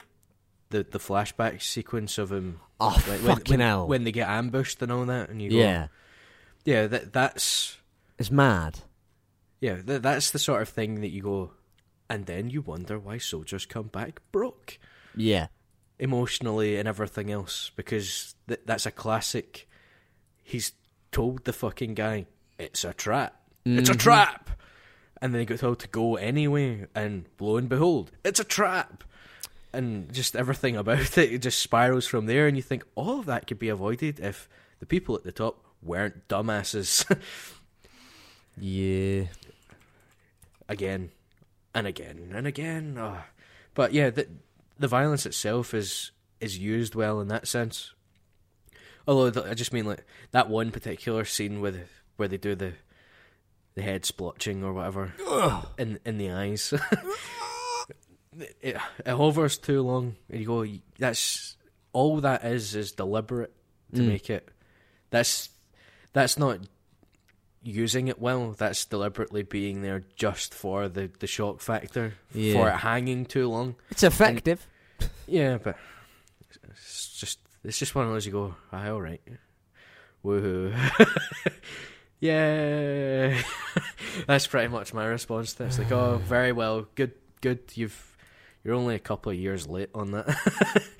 the the flashback sequence of him oh like, when, fucking when, hell. when they get ambushed and all that and you go yeah. yeah that that's It's mad. yeah that, that's the sort of thing that you go and then you wonder why soldiers come back broke Yeah. Emotionally and everything else because th- that's a classic he's told the fucking guy it's a trap it's a Mhm. trap and then he got told to go anyway and lo and behold it's a trap and just everything about (laughs) it, it just spirals from there and you think all of that could be avoided if the people at the top weren't dumbasses (laughs) Yeah. again and again and again Ah. but yeah the, the violence itself is is used well in that sense. Although i just mean like that one particular scene where where they do the the head splotching or whatever in in the eyes. (laughs) It, it hovers too long and you go that's all that is is deliberate to Mm. make it that's that's not using it well that's deliberately being there just for the the shock factor Yeah. for it hanging too long. It's effective. yeah but it's just it's just one of those you go aye all right. Woohoo. (laughs) Yeah. (laughs) That's pretty much my response to it's like oh (sighs) very well. Good good. You've you're only a couple of years late on that. (laughs)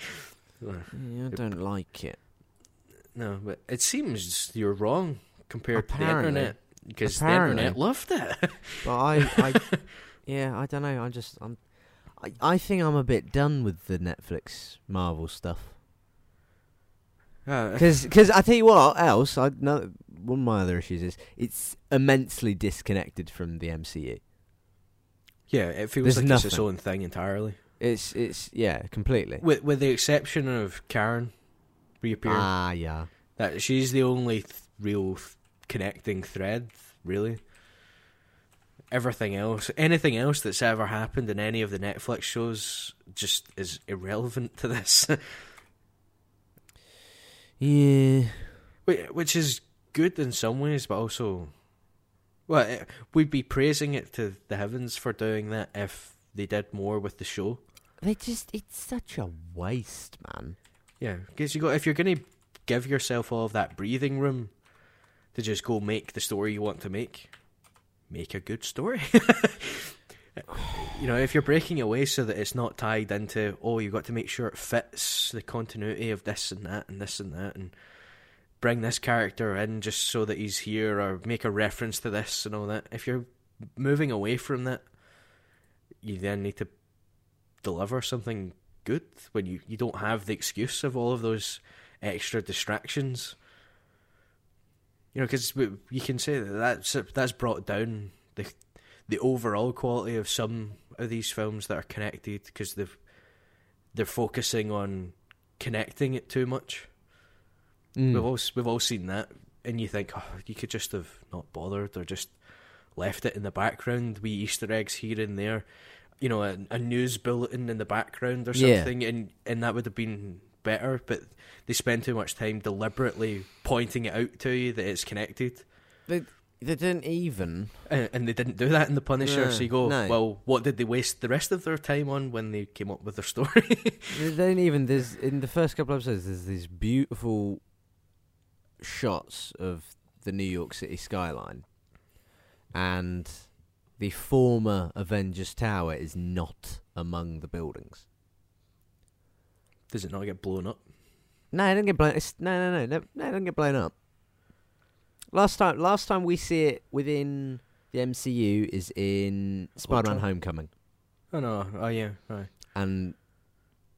Yeah, I don't like it. no but it seems you're wrong compared to the internet because the internet loved it (laughs) But I, I yeah, I don't know. I just, I'm, I, I think I'm a bit done with the Netflix Marvel stuff. Uh, Because I tell you what else, I know one of my other issues is it's immensely disconnected from the MCU. yeah, it feels There's like it's its own thing entirely. It's it's yeah, completely. With with the exception of Karen reappearing, Ah, yeah. that she's the only th- real th- connecting thread, really. Everything else, anything else that's ever happened in any of the Netflix shows, just is irrelevant to this. (laughs) Yeah. Which is good in some ways, but also, well, eh, we'd be praising it to the heavens for doing that if they did more with the show. They just it's such a waste, man. Yeah, because you got if you're going to give yourself all of that breathing room to just go make the story you want to make, make a good story. (laughs) you know, if you're breaking away so that it's not tied into oh, you've got to make sure it fits the continuity of this and that and this and that and bring this character in just so that he's here or make a reference to this and all that. If you're moving away from that, you then need to deliver something good when you, you don't have the excuse of all of those extra distractions. You know, because you can say that that's that's brought down the the overall quality of some of these films that are connected because they've they're focusing on connecting it too much. Mm. We've all we've all seen that, and you think, oh, you could just have not bothered or just left it in the background, wee Easter eggs here and there, you know, a, a news bulletin in the background or Yeah. something, and and that would have been better. But they spend too much time deliberately pointing it out to you that it's connected, They they didn't even. and, and they didn't do that in the Punisher. No, so you go, no. well, what did they waste the rest of their time on when they came up with their story? (laughs) They didn't even. There's in the first couple of episodes. There's these beautiful shots of the New York City skyline, and the former Avengers Tower is not among the buildings. Does it not get blown up? No, it didn't get blown. It's, no, no, no, no, no, it didn't get blown up. Last time, last time we see it within the MCU is in Spider-Man? Homecoming, Oh no! Oh yeah! Right. and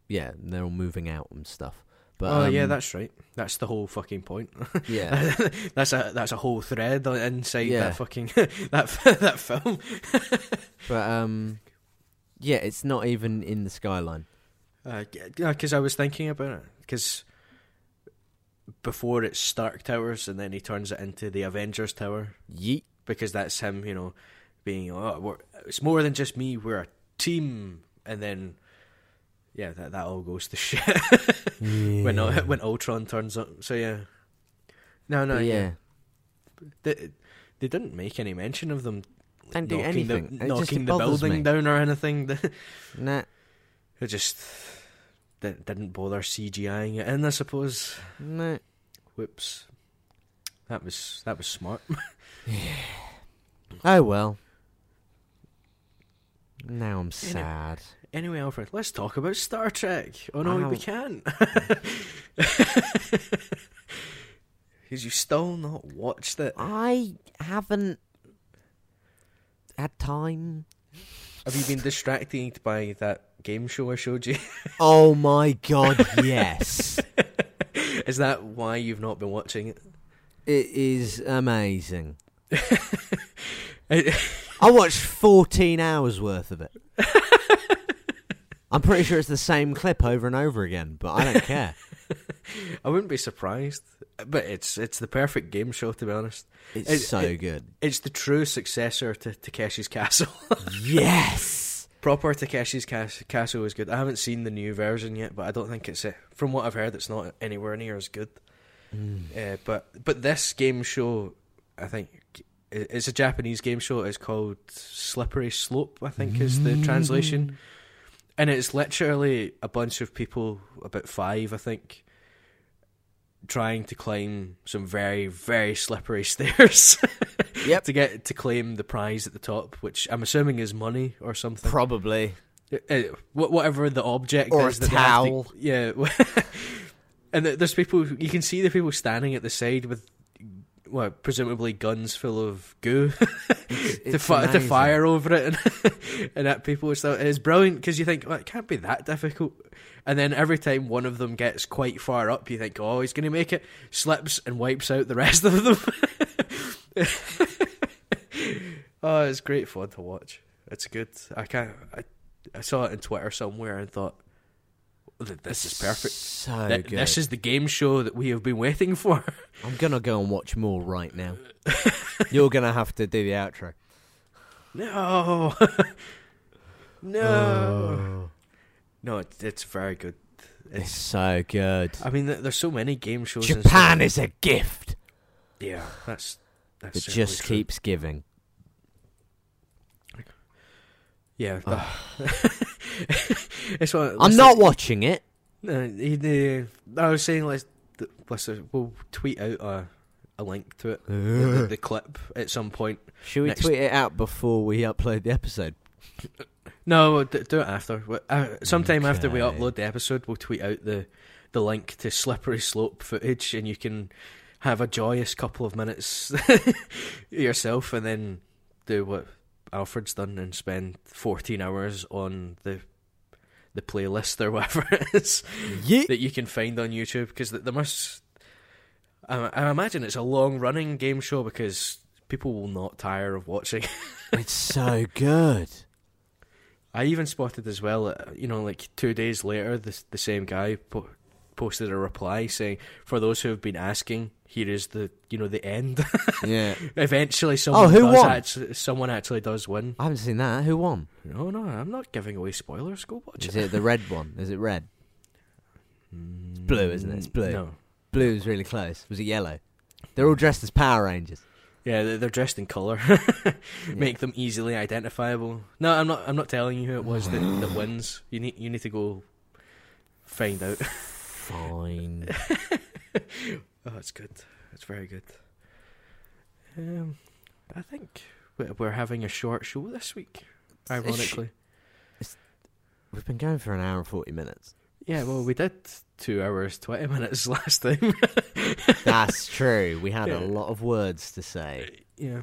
yeah, they're all moving out and stuff. But oh yeah, um, that's right. That's the whole fucking point. (laughs) yeah. (laughs) that's a that's a whole thread inside Yeah. (laughs) that fucking that that film. But um, yeah, it's not even in the skyline. Uh, yeah, because I was thinking about it. Because before it's Stark Towers, and then he turns it into the Avengers Tower. Yeet. Because that's him, you know, being oh, we're, it's more than just me. We're a team, and then yeah, that that all goes to (laughs) shit when when Ultron turns up. So yeah, no, no, yeah. yeah, They, they didn't make any mention of them Don't do knocking the, anything. Knocking the building me. down or anything. (laughs) nah, It just di- didn't bother CGIing it in, I suppose. Whoops. That was that was smart. (laughs) Oh well. Now I'm sad. anyway, Alfred, let's talk about Star Trek. Oh no, we can't. (laughs) Because you still not watched it. I haven't had time. Have you been distracted by that game show I showed you? (laughs) Oh my god, yes. (laughs) Is that why you've not been watching it? It is amazing. (laughs) I watched 14 hours worth of it. I'm pretty sure it's the same clip over and over again, but I don't care. I wouldn't be surprised. But it's it's the perfect game show to be honest. It's It- so it- good. It's the true successor to Takeshi's Castle. Yes. Proper Takeshi's Cas- Castle is good. I haven't seen the new version yet, but I don't think it's uh, from what I've heard, it's not anywhere near as good. Uh, but but this game show, I think it's a Japanese game show. It's called Slippery Slope. I think is the translation, and it's literally a bunch of people, about five, I think, trying to climb some very very slippery (laughs) stairs. Yep. to get to claim the prize at the top, which I'm assuming is money or something. Probably. Uh, whatever the object Or is a they to- towel. yeah. (laughs) and there's people you can see the people standing at the side with well, presumably guns full of goo (laughs) to, fi- to fire over it and, and at people. So it's brilliant because you think well, it can't be that difficult. And then every time one of them gets quite far up, you think, "Oh, he's going to make it," slips and wipes out the rest of them. (laughs) oh, it's great fun to watch. It's good. I can't. I, I saw it on Twitter somewhere and thought, "This is perfect. So Th- good. This is the game show that we have been waiting for." (laughs) I'm gonna go and watch more right now. You're gonna have to do the outro. No, (laughs) no, Oh. No. It's, it's very good. It's It's. so good. I mean, th- there's so many game shows. and Japan is a gift Yeah, that's that's that certainly just true. keeps giving. Yeah, that- (laughs) it's what, I'm let's- not watching it. Uh, he- the- I was saying let's let's uh, we'll tweet out a a link to it, the, the, the (laughs) clip at some point. Should we Next- tweet it out before we upload the episode? (laughs) No, do it after. Uh, sometime after we upload the episode, we'll tweet out the the link to slippery slope footage, and you can have a joyous couple of minutes (laughs) yourself, and then do what Alfred's done and spend 14 hours on the the playlist or (laughs) whatever it is Yeah. that you can find on YouTube because there must. I, I imagine it's a long running game show because people will not tire of watching. (laughs) It's so good. I even spotted as well, uh, you know, like two days later, the the same guy po- posted a reply saying, "For those who have been asking, here is the you know the end." (laughs) Yeah. Eventually, someone Oh, who does won? actu- someone actually does win. I haven't seen that. Who won? No, no, I'm not giving away spoilers. Go watch Is it. it the red one? Is it red? It's blue, isn't it? It's blue. No. Blue was really close. Was it yellow? They're all dressed as Power Rangers. Yeah, they're, dressed in color, (laughs) make them easily identifiable. No, I'm not. I'm not telling you who it was that, that wins. You need. You need to go find out. Fine. (laughs) Oh, it's good. It's very good. Um, I think we- we're having a short show this week. Ironically, We've been going for an hour and 40 minutes. Yeah. Well, we did two hours twenty minutes (laughs) last time. That's true. We had Yeah. a lot of words to say. yeah.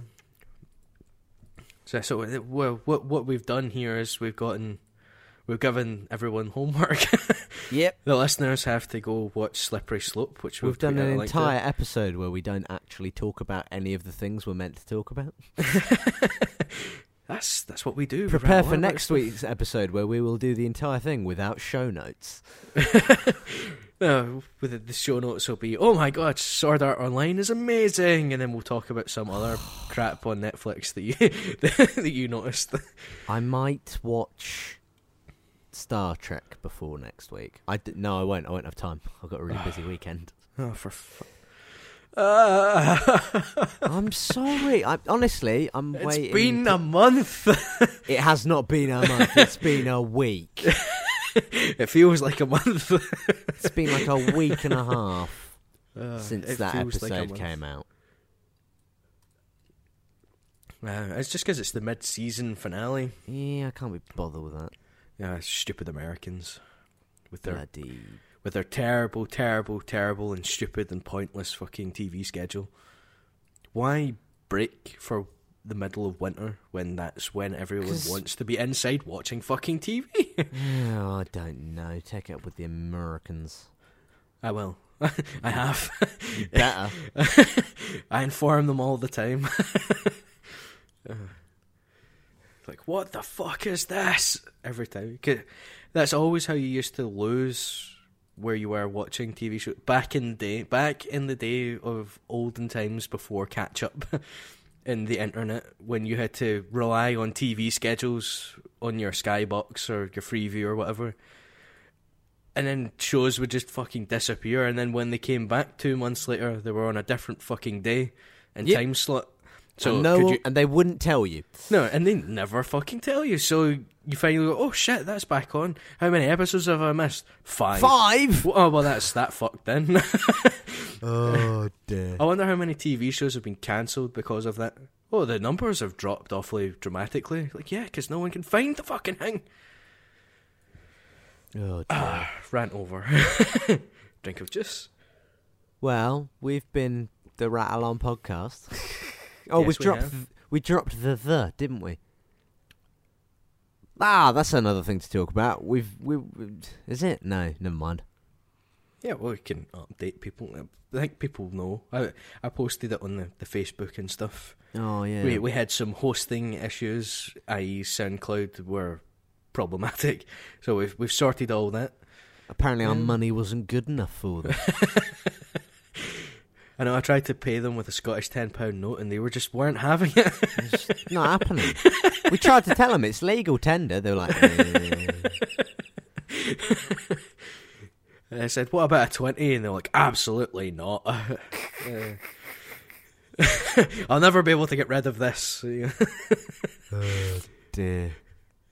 So, so uh, well, what what we've done here is we've gotten, we've given everyone homework. (laughs) Yep. the listeners have to go watch Slippery Slope, which we've, We've done an a link to. entire episode where we don't actually talk about any of the things we're meant to talk about. (laughs) That's that's what we do. Prepare for next week's episode where we will do the entire thing without show notes. (laughs) No, with the, show notes will be, oh my god, Sword Art Online is amazing, and then we'll talk about some other (sighs) crap on Netflix that you (laughs) that you noticed. (laughs) I might watch Star Trek before next week. I d- no, I won't. I won't have time. I've got a really (sighs) busy weekend. Oh, for uh, (laughs) I'm sorry. I honestly, I'm It's waiting. It's been to- a month. (laughs) It has not been a month. It's been a week. (laughs) it feels like a month. It's been like a week and a half Uh, since that feels like episode came out. Uh, it's just because it's the mid-season finale. Yeah, I can't be bothered with that. Yeah, stupid Americans with their Bloody. With their terrible, terrible, terrible, and stupid and pointless fucking TV schedule. Why break for the middle of winter when that's when everyone wants to be inside watching fucking TV? Oh, (laughs) I don't know. Take it up with the Americans. I will. (laughs) I have. You better. (laughs) I inform them all the time. Like, what the fuck is this? Every time. That's always how you used to lose where you were watching TV shows. Back in the day, back in the day of olden times before catch up (laughs) in the internet, when you had to rely on TV schedules on your Skybox or your Freeview or whatever. And then shows would just fucking disappear, and then when they came back two months later, they were on a different fucking day and Yep. time slot. So and, no you, and they wouldn't tell you. no, and they never fucking tell you. So you finally go, oh shit, that's back on. How many episodes have I missed? Five. Five. Oh well, that's that fucked then. (laughs) Oh dear. I wonder how many TV shows have been cancelled because of that. Oh, the numbers have dropped awfully dramatically. Like, yeah, because no one can find the fucking thing. Oh dear. Ah, rant over. (laughs) Drink of juice. Well, we've been the Rattle On podcast. (laughs) oh, Yes, we've we dropped have. th- we dropped the the, didn't we? Ah, that's another thing to talk about. We've we is it? No, never mind. Yeah, well, we can update people. I think people know. I I posted it on the, the Facebook and stuff. Oh yeah. We we had some hosting issues, i.e., SoundCloud were problematic. (laughs) So we've we've sorted all that. Apparently, our Yeah. money wasn't good enough for them. (laughs) I know I tried to pay them with a Scottish ten pound note, and they were just weren't having it. it's not (laughs) happening. We tried to tell them it's legal tender. They were like, eh. And I said, "What about a 20? And they're like, "Absolutely not." (laughs) Uh, (laughs) I'll never be able to get rid of this. oh, dear.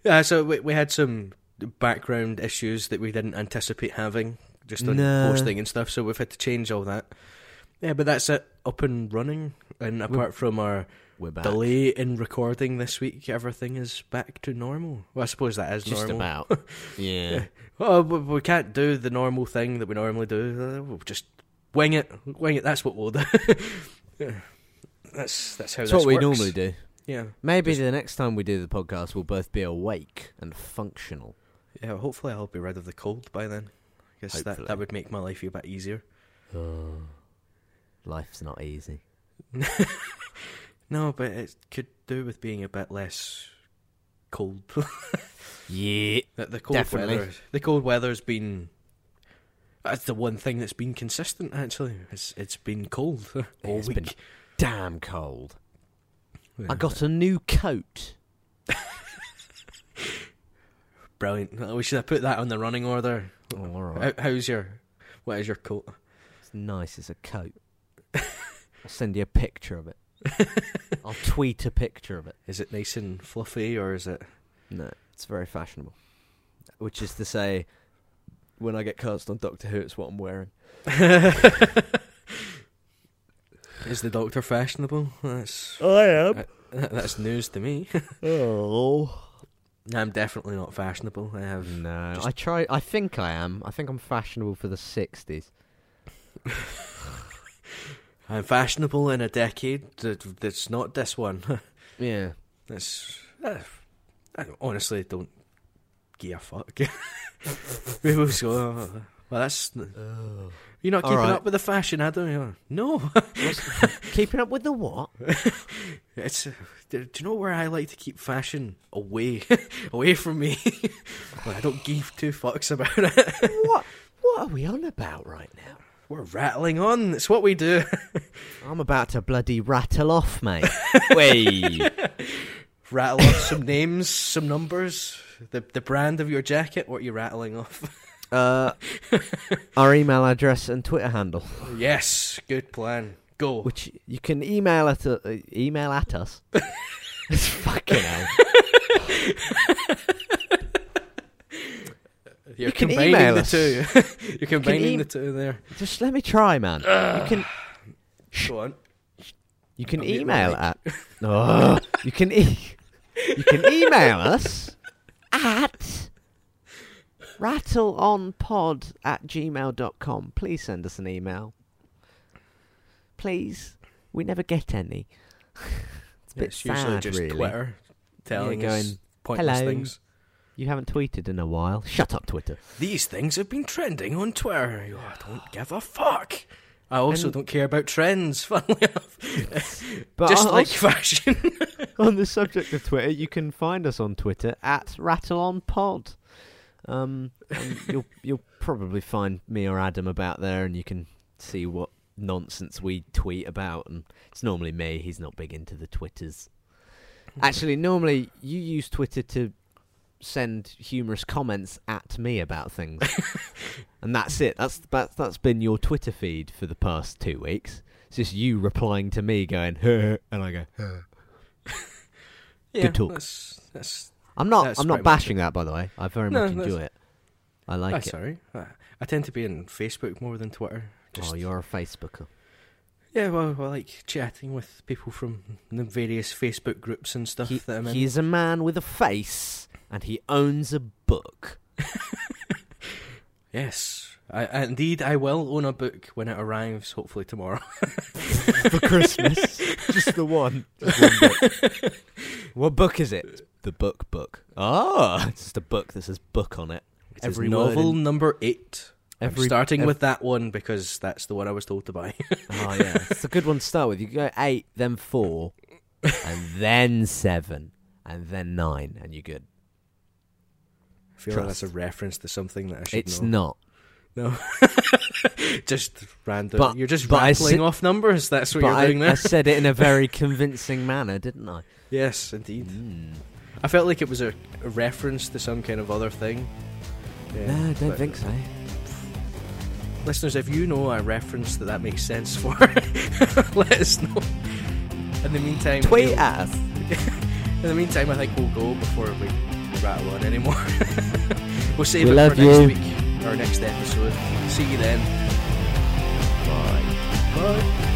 Yeah, so we we had some background issues that we didn't anticipate having, just on No. hosting and stuff. So we've had to change all that. Yeah, but that's it, up and running. And apart from our delay in recording this week, everything is back to normal. Well, I suppose that is Just normal. about. (laughs) Yeah. Oh, we, we can't do the normal thing that we normally do. Uh, We'll just wing it, wing it. That's what we'll do. (laughs) yeah. That's that's how That's what we works. normally do. Yeah, Maybe Just- the next time we do the podcast, we'll both be awake and functional. yeah. Hopefully, I'll be rid of the cold by then. I guess that Hopefully. that would make my life a bit easier. Oh, life's not easy. (laughs) No, but it could do with being a bit less cold. (laughs) Yeah. the, the cold Definitely. weather. The cold weather's been. That's the one thing that's been consistent. Actually, it's it's been cold (laughs) all It's week. been damn cold. Yeah. I got a new coat. brilliant. We should have put that on the running order. Oh, all right. How, how's your? What is your coat? It's nice. It's a coat. I'll send you a picture of it. (laughs) I'll tweet a picture of it. Is it nice and fluffy, or is it? No, it's very fashionable. Which is to say, when I get cast on Doctor Who, it's what I'm wearing. (laughs) Is the Doctor fashionable? That's oh, I am. that- that's news to me. (laughs) Oh. I'm definitely not fashionable. I have No, Just- I try. I think I am. I think I'm fashionable for the '60s. I'm fashionable in a decade that, that's not this one. (laughs) Yeah. That's uh, I honestly don't give a fuck. (laughs) People go, "Oh, well, that's you're not keeping right. up with the fashion, Adam. You're No, (laughs) Keeping up with the what? it's. uh, Do you know where I like to keep fashion away, away from me? well, I don't give two fucks about it. what? What are we on about right now? We're rattling on. It's what we do. (laughs) I'm about to bloody rattle off, mate. (laughs) Wait. Rattle off some names, some numbers, the the brand of your jacket. What are you rattling off? Uh, (laughs) our email address and Twitter handle, yes, good plan. Go. which you can email at uh, email at us. it's fucking hell. You're You can combining email the us. two. (laughs) You're combining em- the two there. Just let me try, man. you can Go on. you can I'm email at (laughs) oh, you can e- you can email us at rattleonpod at gmail.com. Please send us an email. Please. We never get any. (laughs) it's a bit It's usually just really. Twitter telling Yeah, us going, pointless "Hello." things. You haven't tweeted in a while. Shut up, Twitter. These things have been trending on Twitter. You- I don't give a fuck. I also And- don't care about trends, (laughs) funnily enough. (laughs) But Just on, like fashion. (laughs) on the subject of Twitter, you can find us on Twitter at RattleOnPod. Um, you'll you'll probably find me or Adam about there, and you can see what nonsense we tweet about. And it's normally me. He's not big into the Twitters. Actually, normally you use Twitter to send humorous comments at me about things, (laughs) and that's it. That's that's that's been your Twitter feed for the past two weeks. It's just you replying to me, going, and I go. (laughs) yeah, talk. That's, that's, I'm not. I'm not bashing that, by the way. I very No, much enjoy it. I like that's it. sorry. I, tend to be in Facebook more than Twitter. Oh, just, Oh, you're a Facebooker. Yeah, well, I like chatting with people from the various Facebook groups and stuff He, that I'm in. he is a man with a face, and he owns a book. (laughs) Yes, I, I- indeed, I will own a book when it arrives. Hopefully tomorrow. (laughs) for Christmas. Just the one. Just one book. (laughs) what book is it? The book book. Oh, it's just a book that says book on it. It is Every novel in- number eight. Every I'm starting with that one because that's the one I was told to buy. (laughs) Oh yeah, it's a good one to start with. You go eight, then four, and then seven, and then nine, and you're good. I feel like that's a reference to something that I should It's know. not. No, (laughs) just random. But- You're just rattling said- off numbers. That's what you're I, doing there. I said it in a (laughs) very convincing manner, didn't I? Yes, indeed. Mm. I felt like it was a, a reference to some kind of other thing. Yeah, no, I don't think so. Listeners, if you know a reference that that makes sense for, (laughs) let us know. In the meantime, tweet we'll, us. (laughs) In the meantime, I think we'll go before we rattle on anymore. (laughs) we'll save we it for next you. week, our next episode. See you then. Bye. Bye.